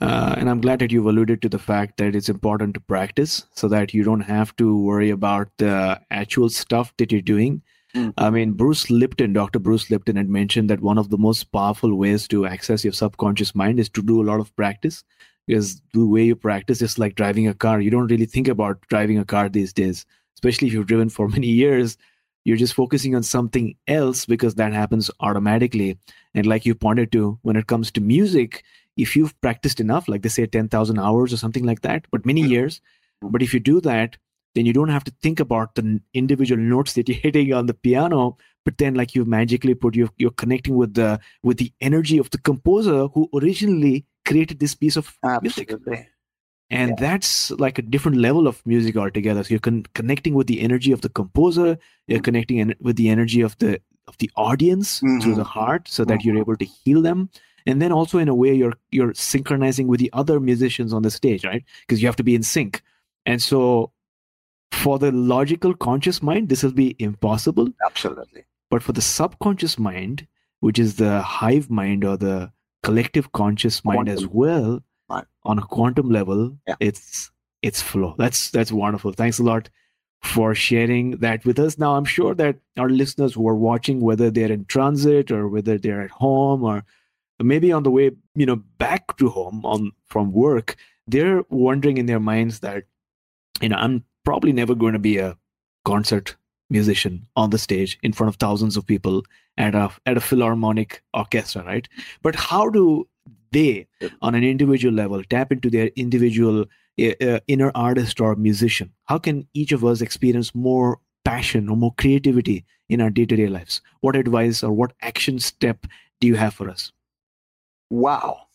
B: uh, and I'm glad that you've alluded to the fact that it's important to practice so that you don't have to worry about the actual stuff that you're doing.
C: Mm.
B: I mean, Bruce Lipton, Dr. Bruce Lipton had mentioned that one of the most powerful ways to access your subconscious mind is to do a lot of practice. Because the way you practice is like driving a car. You don't really think about driving a car these days, especially if you've driven for many years you're just focusing on something else because that happens automatically and like you pointed to when it comes to music if you've practiced enough like they say 10000 hours or something like that but many
C: Mhm.
B: years but if you do that then you don't have to think about the individual notes that you're hitting on the piano but then like you magically put you you're connecting with the with the energy of the composer who originally created this piece of music
C: Absolutely.
B: and yeah. that's like a different level of music altogether so you're con- connecting with the energy of the composer you're mm-hmm. connecting en- with the energy of the of the audience mm-hmm. through the heart so that you're mm-hmm. able to heal them and then also in a way you're you're synchronizing with the other musicians on the stage right because you have to be in sync and so for the logical conscious mind this will be impossible
C: absolutely
B: but for the subconscious mind which is the hive mind or the collective conscious mind quantum. as well right. on a quantum level yeah. it's it's flow that's that's wonderful thanks a lot for sharing that with us now i'm sure that our listeners who are watching whether they're in transit or whether they're at home or maybe on the way you know back to home on from work they're wondering in their minds that you know i'm probably never going to be a concert musician on the stage in front of thousands of people at a at a philharmonic orchestra right? But how do they on an individual level tap into their individual uh, inner artist or musician? How can each of us experience more passion or more creativity in our day-to-day lives? What advice or what action step do you have for us?
C: Wow.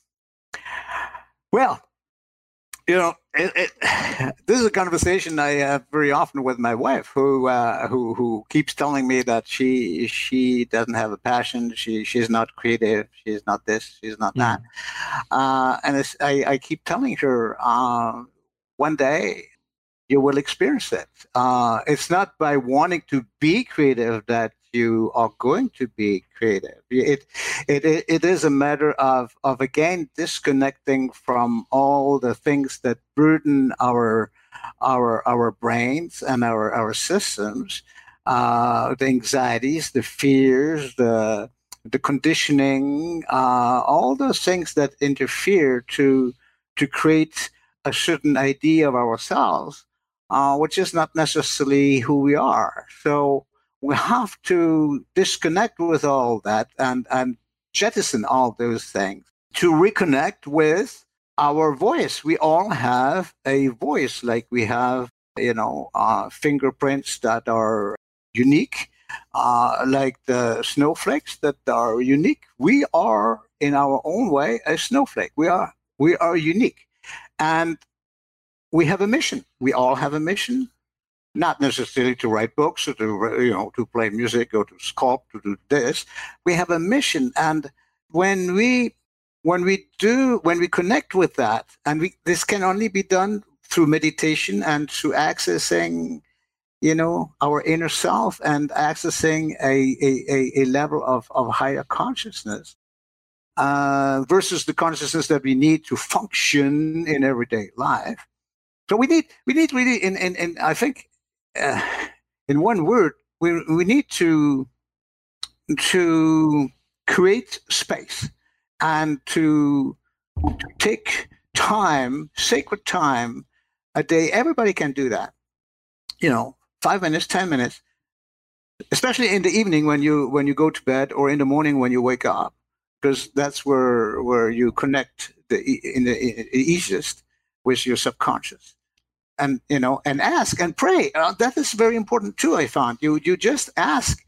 C: Well, you know, it, it, this is a conversation I have very often with my wife, who uh, who who keeps telling me that she she doesn't have a passion, she she's not creative, she's not this, she's not that, mm. uh, and I I keep telling her, uh, one day you will experience it. Uh, it's not by wanting to be creative that you are going to be creative. It, it, it is a matter of, of again disconnecting from all the things that burden our our our brains and our our systems, uh, the anxieties, the fears, the the conditioning, uh, all those things that interfere to to create a certain idea of ourselves, uh, which is not necessarily who we are. So we have to disconnect with all that and, and jettison all those things to reconnect with our voice. We all have a voice, like we have, you know, uh, fingerprints that are unique, uh, like the snowflakes that are unique. We are, in our own way, a snowflake. We are we are unique, and we have a mission. We all have a mission not necessarily to write books or to you know to play music or to sculpt to do this. We have a mission and when we when we do when we connect with that and we this can only be done through meditation and through accessing you know our inner self and accessing a a, a level of, of higher consciousness uh, versus the consciousness that we need to function in everyday life. So we need we need really in, in, in i think uh, in one word, we, we need to to create space and to, take time, sacred time, a day. Everybody can do that. You know, five minutes, ten minutes, especially in the evening when you when you go to bed, or in the morning when you wake up, because that's where where you connect the in the, in the easiest with your subconscious and you know and ask and pray. Uh, that is very important too i found. You you just ask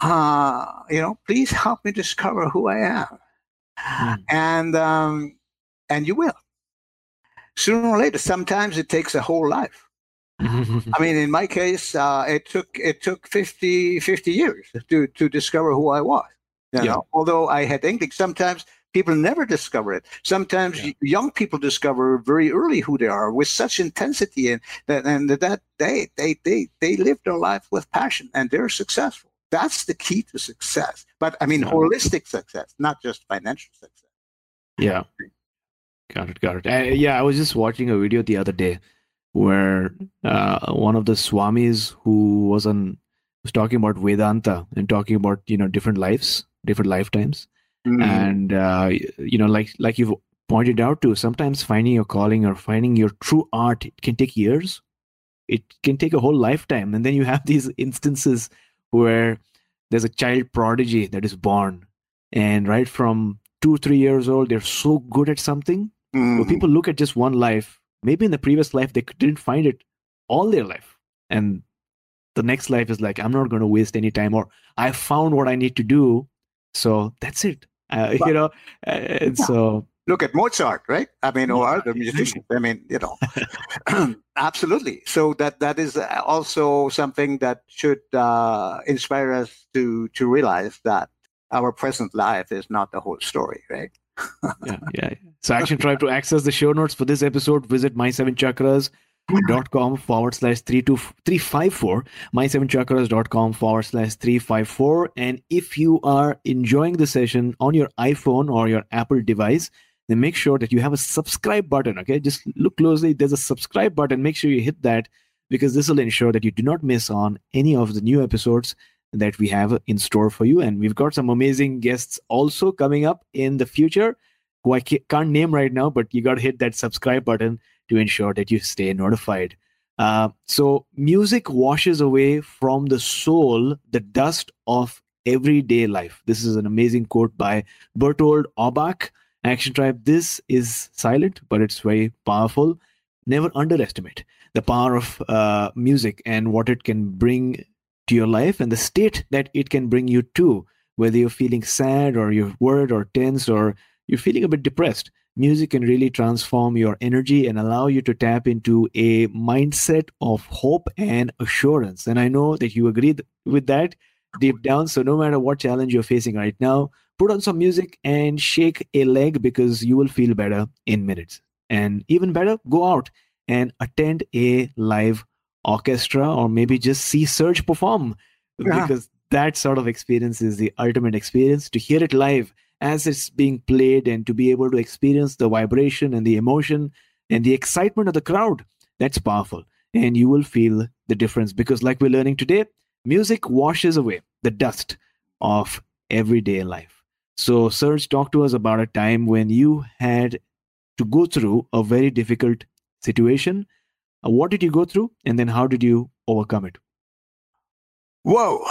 C: uh you know please help me discover who i am. Mm. and um and you will. Sooner or later sometimes it takes a whole life. I mean in my case uh it took it took 50 50 years to to discover who i was you yeah. know although i had inkling sometimes people never discover it. Sometimes yeah. young people discover very early who they are with such intensity, and that and that they they they they live their life with passion and they're successful. That's the key to success. But I mean, yeah. holistic success, not just financial success.
B: Yeah, got it, got it. Uh, yeah, I was just watching a video the other day where uh, one of the swamis who was on was talking about Vedanta and talking about you know different lives, different lifetimes mm. and uh, you know like like you've pointed out to sometimes finding your calling or finding your true art it can take years. It can take a whole lifetime. And then you have these instances where there's a child prodigy that is born. And right from two three years old they're so good at something. Mm. But people look at just one life. Maybe in the previous life they didn't find it all their life. And the next life is like i'm not going to waste any time or i found what i need to do. So that's it uh, you know and yeah. so
C: look at Mozart, right? I mean, or other musicians. I mean, you know, absolutely. So that that is also something that should uh, inspire us to to realize that our present life is not the whole story, right?
B: yeah, yeah. So, Action Tribe to access the show notes for this episode, visit my seven chakras dot forward slash three two three five four my seven chakras dot com forward slash three five four. And if you are enjoying the session on your iphone or your apple device then make sure that you have a subscribe button okay? Just look closely. There's a subscribe button. Make sure you hit that because this will ensure that you do not miss on any of the new episodes that we have in store for you. And we've got some amazing guests also coming up in the future who i can't name right now but you got to hit that subscribe button to ensure that you stay notified. Uh, so, music washes away from the soul the dust of everyday life. This is an amazing quote by Berthold Auerbach. Action Tribe, this is silent, but it's very powerful. Never underestimate the power of uh, music and what it can bring to your life and the state that it can bring you to, whether you're feeling sad or you're worried or tense or you're feeling a bit depressed music can really transform your energy and allow you to tap into a mindset of hope and assurance. And I know that you agree with that deep down. So, no matter what challenge you're facing right now, put on some music and shake a leg because you will feel better in minutes. And even better, go out and attend a live orchestra or maybe just see Serge perform yeah. because that sort of experience is the ultimate experience. To hear it live as it's being played and to be able to experience the vibration and the emotion and the excitement of the crowd that's powerful. And you will feel the difference because like we're learning today music washes away the dust of everyday life. So Serge talk to us about a time when you had to go through a very difficult situation. Uh, what did you go through and then how did you overcome it?
C: Whoa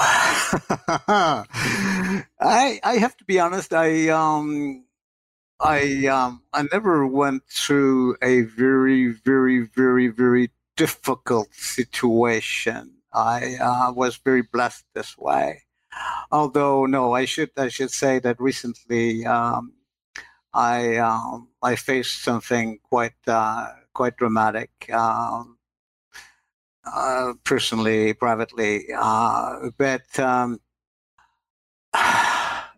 C: I I have to be honest. I um I um I never went through a very very very very difficult situation. I uh, was very blessed this way. Although no, I should I should say that recently um, I um, I faced something quite uh, quite dramatic. Um, uh, personally, privately, uh, but um,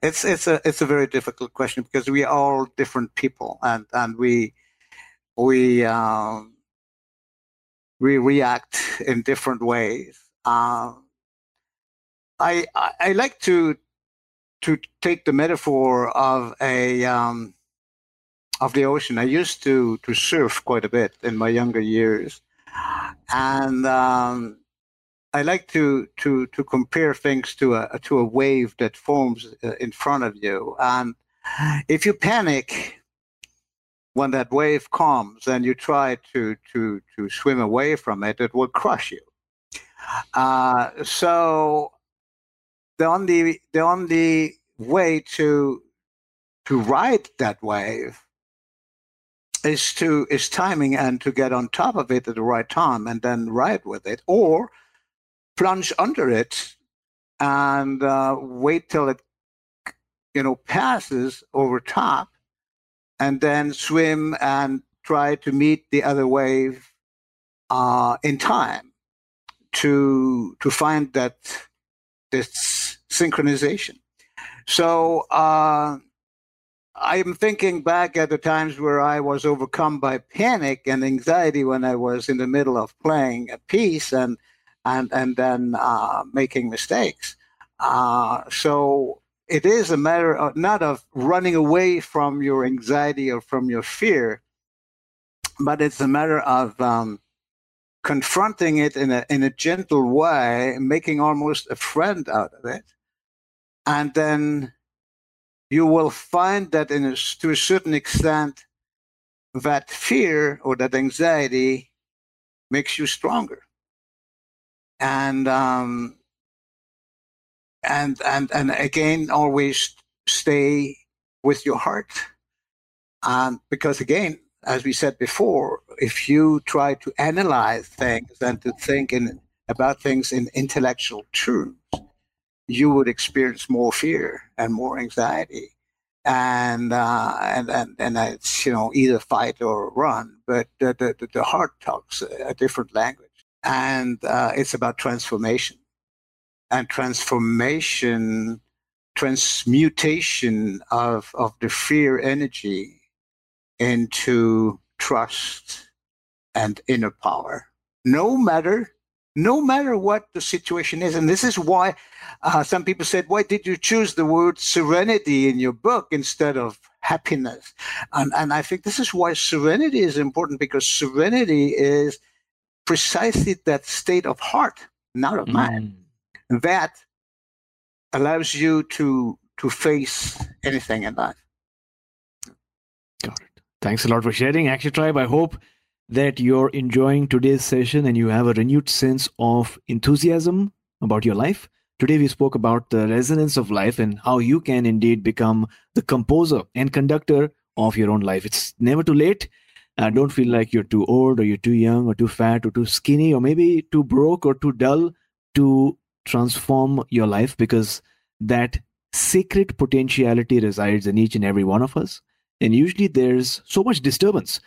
C: it's it's a it's a very difficult question because we are all different people and and we we um, we react in different ways. Um, I, I, I like to to take the metaphor of a um, of the ocean. I used to to surf quite a bit in my younger years, and um, I like to to to compare things to a to a wave that forms uh, in front of you, and if you panic when that wave comes and you try to to to swim away from it, it will crush you. Uh, so the only the only way to to ride that wave is to is timing and to get on top of it at the right time and then ride with it or plunge under it and uh, wait till it you know passes over top and then swim and try to meet the other wave uh, in time to to find that this synchronization. So uh, i'm thinking back at the times where i was overcome by panic and anxiety when i was in the middle of playing a piece and and and then uh, making mistakes. Uh, so it is a matter of not of running away from your anxiety or from your fear, but it's a matter of um, confronting it in a in a gentle way, making almost a friend out of it, and then you will find that in a, to a certain extent that fear or that anxiety makes you stronger and um, and and and again, always stay with your heart, um, because again, as we said before, if you try to analyze things and to think in about things in intellectual terms, you would experience more fear and more anxiety. and uh, and and and it's you know either fight or run. But the the, the heart talks a different language, and uh, it's about transformation, and transformation, transmutation of of the fear energy into trust and inner power. No matter no matter what the situation is. And this is why uh, some people said, Why did you choose the word serenity in your book instead of happiness? And, and I think this is why serenity is important because serenity is precisely that state of heart, not of mind, mm. that allows you to to face anything in life.
B: Got it. Thanks a lot for sharing, Action Tribe. I hope that you're enjoying today's session and you have a renewed sense of enthusiasm about your life. Today, we spoke about the resonance of life and how you can indeed become the composer and conductor of your own life. It's never too late. Uh, don't feel like you're too old or you're too young or too fat or too skinny or maybe too broke or too dull to transform your life because that sacred potentiality resides in each and every one of us. And usually there's so much disturbance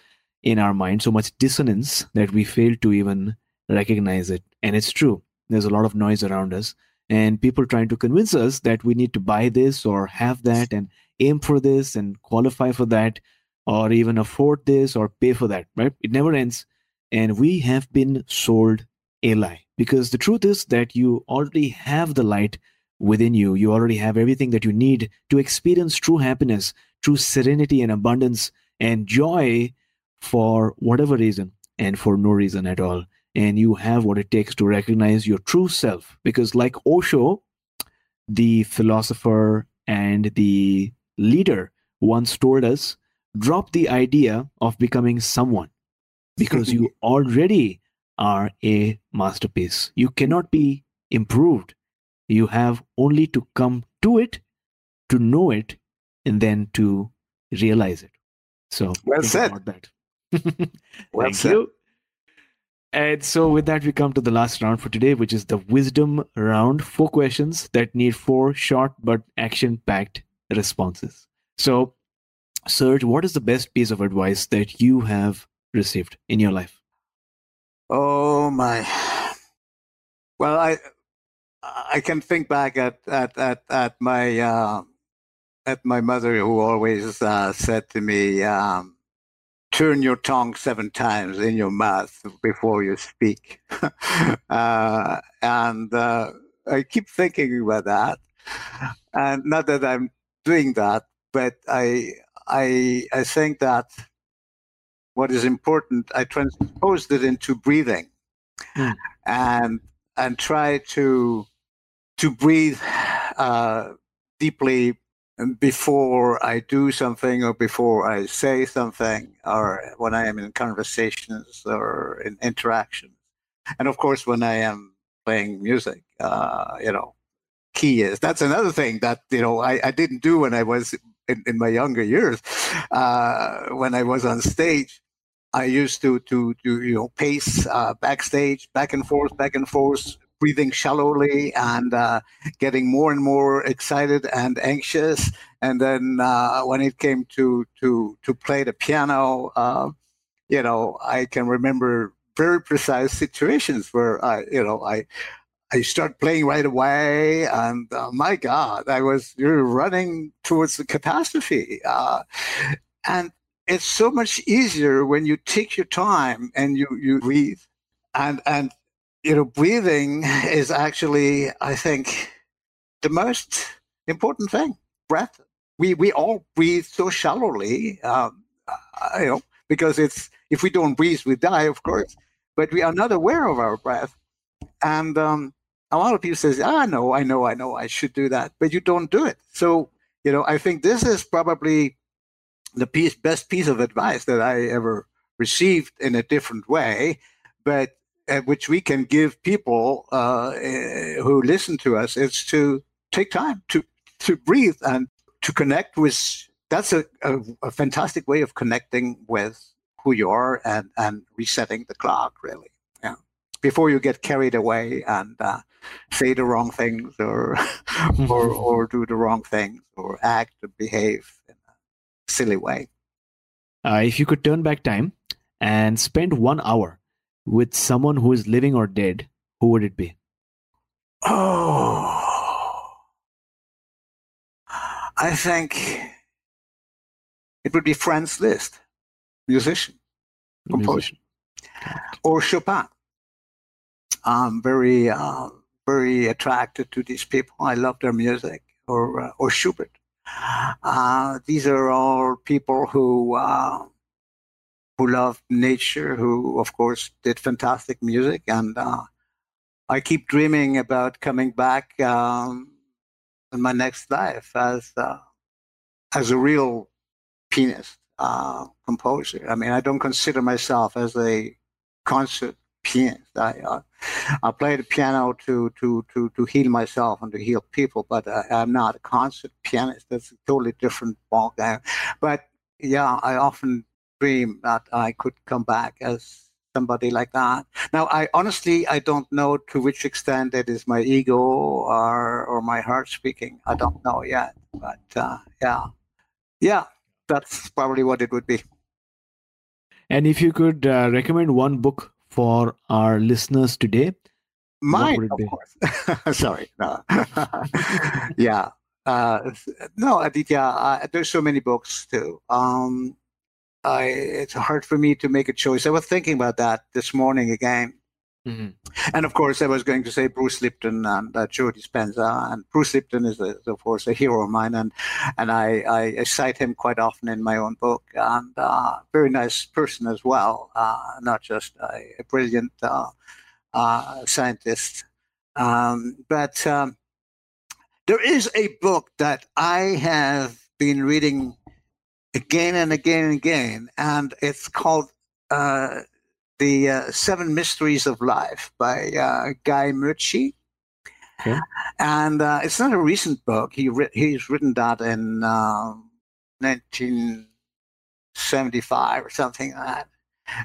B: in our mind, so much dissonance that we fail to even recognize it. And it's true. There's a lot of noise around us, and people trying to convince us that we need to buy this or have that and aim for this and qualify for that or even afford this or pay for that, right? It never ends. And we have been sold a lie because the truth is that you already have the light within you. You already have everything that you need to experience true happiness, true serenity and abundance and joy for whatever reason and for no reason at all. And you have what it takes to recognize your true self. Because, like Osho, the philosopher and the leader once told us, drop the idea of becoming someone because you already are a masterpiece. You cannot be improved. You have only to come to it, to know it, and then to realize it. So,
C: well said.
B: That. well Thank you. And so, with that, we come to the last round for today, which is the wisdom round. Four questions that need four short but action packed responses. So, Serge, what is the best piece of advice that you have received in your life?
C: Oh, my. Well, I I can think back at at at, at my uh, at my mother, who always uh, said to me, um, turn your tongue seven times in your mouth before you speak. uh, and uh, I keep thinking about that. And not that I'm doing that, but I, I, I think that what is important, I transposed it into breathing mm. and, and try to, to breathe uh, deeply before I do something or before I say something or when I am in conversations or in interactions. And of course, when I am playing music, uh, you know, key is that's another thing that, you know, I, I didn't do when I was in, in my younger years. Uh, when I was on stage, I used to, to, to you know, pace uh, backstage, back and forth, back and forth, breathing shallowly and uh, getting more and more excited and anxious. And then uh, when it came to to to play the piano, uh, you know, I can remember very precise situations where I, you know, I. I start playing right away, and uh, my God, I was you're running towards the catastrophe. Uh, and it's so much easier when you take your time and you you breathe and and you know, breathing is actually, I think, the most important thing. Breath. We we all breathe so shallowly, um, you know, because it's if we don't breathe, we die, of course. But we are not aware of our breath, and um, a lot of people says, "Ah, no, I know, I know, I should do that," but you don't do it. So you know, I think this is probably the piece, best piece of advice that I ever received in a different way. But uh, which we can give people uh, eh, who listen to us is to take time to to breathe and to connect with. That's a, a, a fantastic way of connecting with who you are and and resetting the clock. Really. Before you get carried away and uh, say the wrong things or or or do the wrong things or act or behave in a silly way.
B: Uh, if you could turn back time and spend one hour with someone who is living or dead, who would it be?
C: Oh, I think it would be Franz Liszt, musician, composer, or Chopin. I'm very, uh, very attracted to these people. I love their music, or uh, or Schubert. Uh, these are all people who uh, who love nature, who of course did fantastic music, and uh, I keep dreaming about coming back um, in my next life as uh, as a real pianist, uh, composer. I mean, I don't consider myself as a concert I uh, I play the piano to to to to heal myself and to heal people, but I, am not a concert pianist. That's a totally different ballgame. But yeah, I often dream that I could come back as somebody like that. Now, I honestly I don't know to which extent it is my ego or or my heart speaking. I don't know yet, but uh, yeah, yeah, that's probably what it would be.
B: And if you could uh, recommend one book for our listeners today,
C: mine, of course. Sorry, no. yeah, uh, no, Aditya. Uh, there's so many books too. Um, I, it's hard for me to make a choice. I was thinking about that this morning again. Mm-hmm. And of course, I was going to say Bruce Lipton and uh, Joe Dispenza. And Bruce Lipton is, a, of course, a hero of mine, and and I, I, I cite him quite often in my own book. And uh, very nice person as well, uh, not just a, a brilliant uh, uh, scientist. Um, but um, there is a book that I have been reading again and again and again, and it's called uh, "The uh, Seven Mysteries of Life" by uh, Guy Murchie. Okay. And uh, it's not a recent book. He ri- he's written that in 1975 um, or something like that.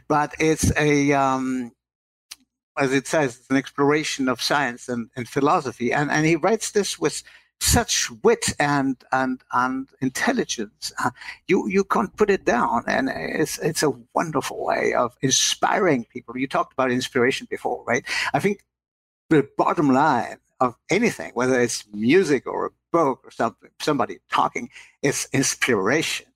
C: But it's a um, as it says, it's an exploration of science and, and philosophy. And, and he writes this with such wit and and and intelligence. Uh, you you can't put it down, and it's it's a wonderful way of inspiring people. You talked about inspiration before, right? I think the bottom line of anything, whether it's music or a book or something, somebody talking, is inspiration.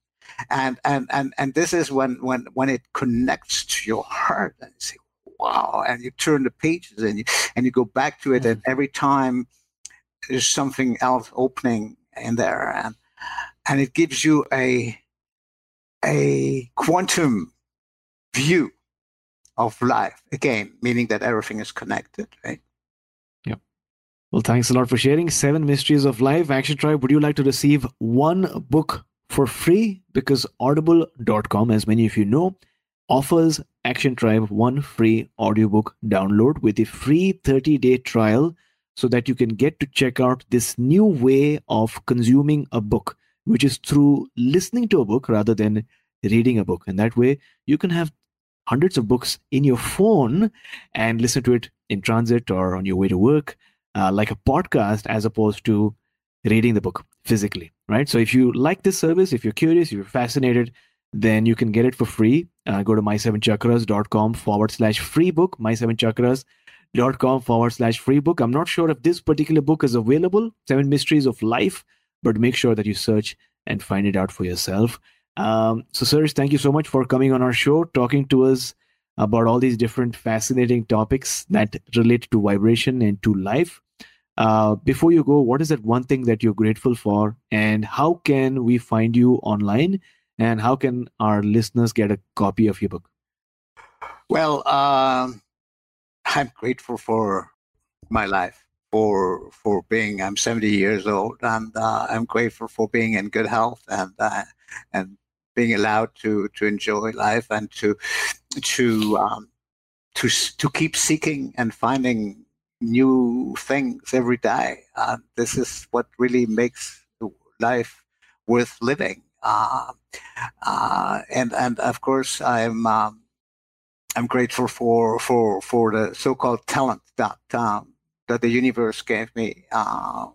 C: And and and and this is when when when it connects to your heart and you say, wow, and you turn the pages and you and you go back to it, and every time there's something else opening in there, and and it gives you a a quantum view of life again, meaning that everything is connected, right?
B: Yep. Well, thanks a lot for sharing. Seven Mysteries of Life. Action Tribe, would you like to receive one book for free? Because audible.com, as many of you know, offers Action Tribe one free audiobook download with a free 30 day trial so that you can get to check out this new way of consuming a book, which is through listening to a book rather than reading a book. And that way, you can have hundreds of books in your phone and listen to it in transit or on your way to work, uh, like a podcast, as opposed to reading the book physically, right? So if you like this service, if you're curious, if you're fascinated, then you can get it for free. Uh, go to my7chakras.com forward slash free book, my7chakras dot com forward slash free book. I'm not sure if this particular book is available, Seven Mysteries of Life, but make sure that you search and find it out for yourself. Um, so, Serge, thank you so much for coming on our show, talking to us about all these different fascinating topics that relate to vibration and to life. Uh, before you go, what is that one thing that you're grateful for, and how can we find you online, and how can our listeners get a copy of your book?
C: Well, um, I'm grateful for my life, for for being. I'm 70 years old, and uh, I'm grateful for being in good health and uh, and being allowed to to enjoy life and to to um, to to keep seeking and finding new things every day. Uh, this is what really makes life worth living. Uh, uh, and and of course, I'm um, I'm grateful for for for the so-called talent that um, that the universe gave me. Uh,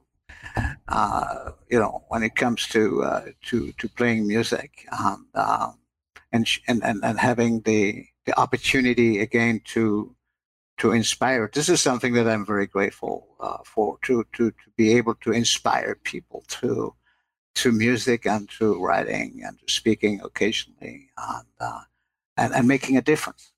C: uh, you know, when it comes to uh, to to playing music um, and, and and and having the the opportunity again to to inspire. This is something that I'm very grateful uh, for to to to be able to inspire people to to music and to writing and to speaking occasionally and uh, and, and making a difference.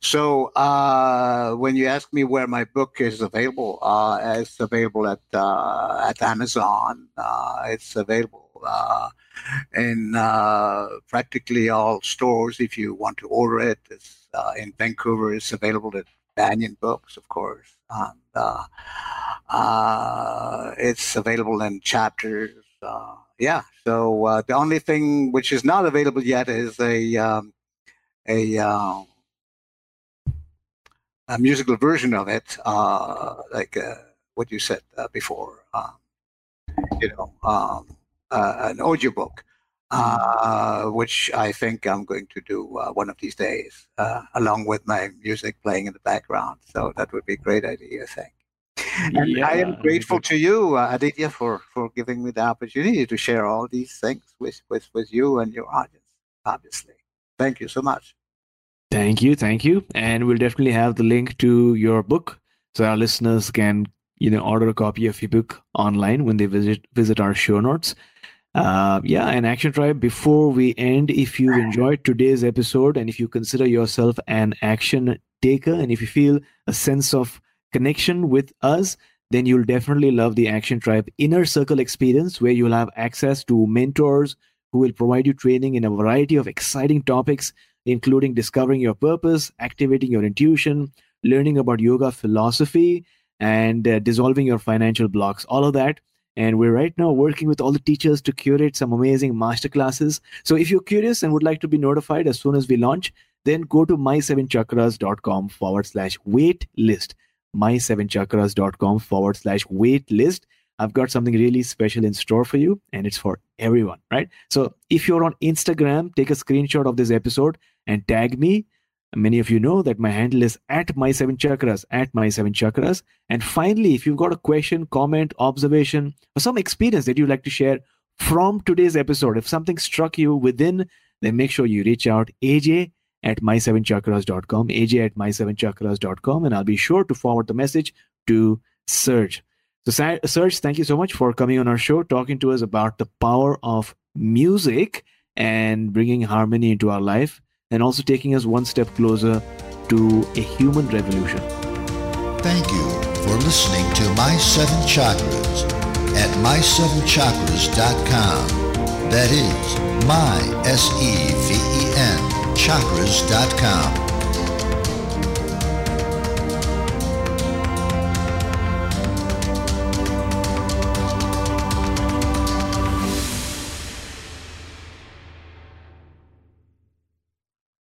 C: So uh, when you ask me where my book is available, uh, it's available at uh, at Amazon. Uh, it's available uh, in uh, practically all stores if you want to order it. It's in Vancouver. It's available at Banyan Books, of course. And, it's available in chapters. yeah. So the only thing which is not available yet is a um, a a musical version of it, uh, like uh, what you said uh, before, um, you know, um, uh, an audiobook, uh, which I think I'm going to do uh, one of these days, along with my music playing in the background. So that would be a great idea, I think. And yeah, I am grateful to you, Aditya, for, for giving me the opportunity to share all these things with, with, with you and your audience, obviously. Thank you so much.
B: Thank you, thank you, and we'll definitely have the link to your book so our listeners can you know order a copy of your book online when they visit visit our show notes. Uh, yeah, and Action Tribe. Before we end, if you enjoyed today's episode and if you consider yourself an action taker and if you feel a sense of connection with us, then you'll definitely love the Action Tribe Inner Circle experience, where you'll have access to mentors who will provide you training in a variety of exciting topics including discovering your purpose, activating your intuition, learning about yoga philosophy, and uh, dissolving your financial blocks. All of that. And we're right now working with all the teachers to curate some amazing masterclasses. So if you're curious and would like to be notified as soon as we launch, then go to my7chakras.com forward slash wait list. My7chakras.com forward slash wait list I've got something really special in store for you, and it's for everyone, right? So if you're on Instagram, take a screenshot of this episode and tag me. Many of you know that my handle is at my seven chakras, at my seven chakras. And finally, if you've got a question, comment, observation, or some experience that you'd like to share from today's episode, if something struck you within, then make sure you reach out aj at my7chakras.com, aj at my7chakras.com, and I'll be sure to forward the message to Serge. So, Serge, thank you so much for coming on our show, talking to us about the power of music and bringing harmony into our life, and also taking us one step closer to a human revolution.
A: Thank you for listening to My Seven Chakras at my7chakras.com. That is my S E V E N chakras.com.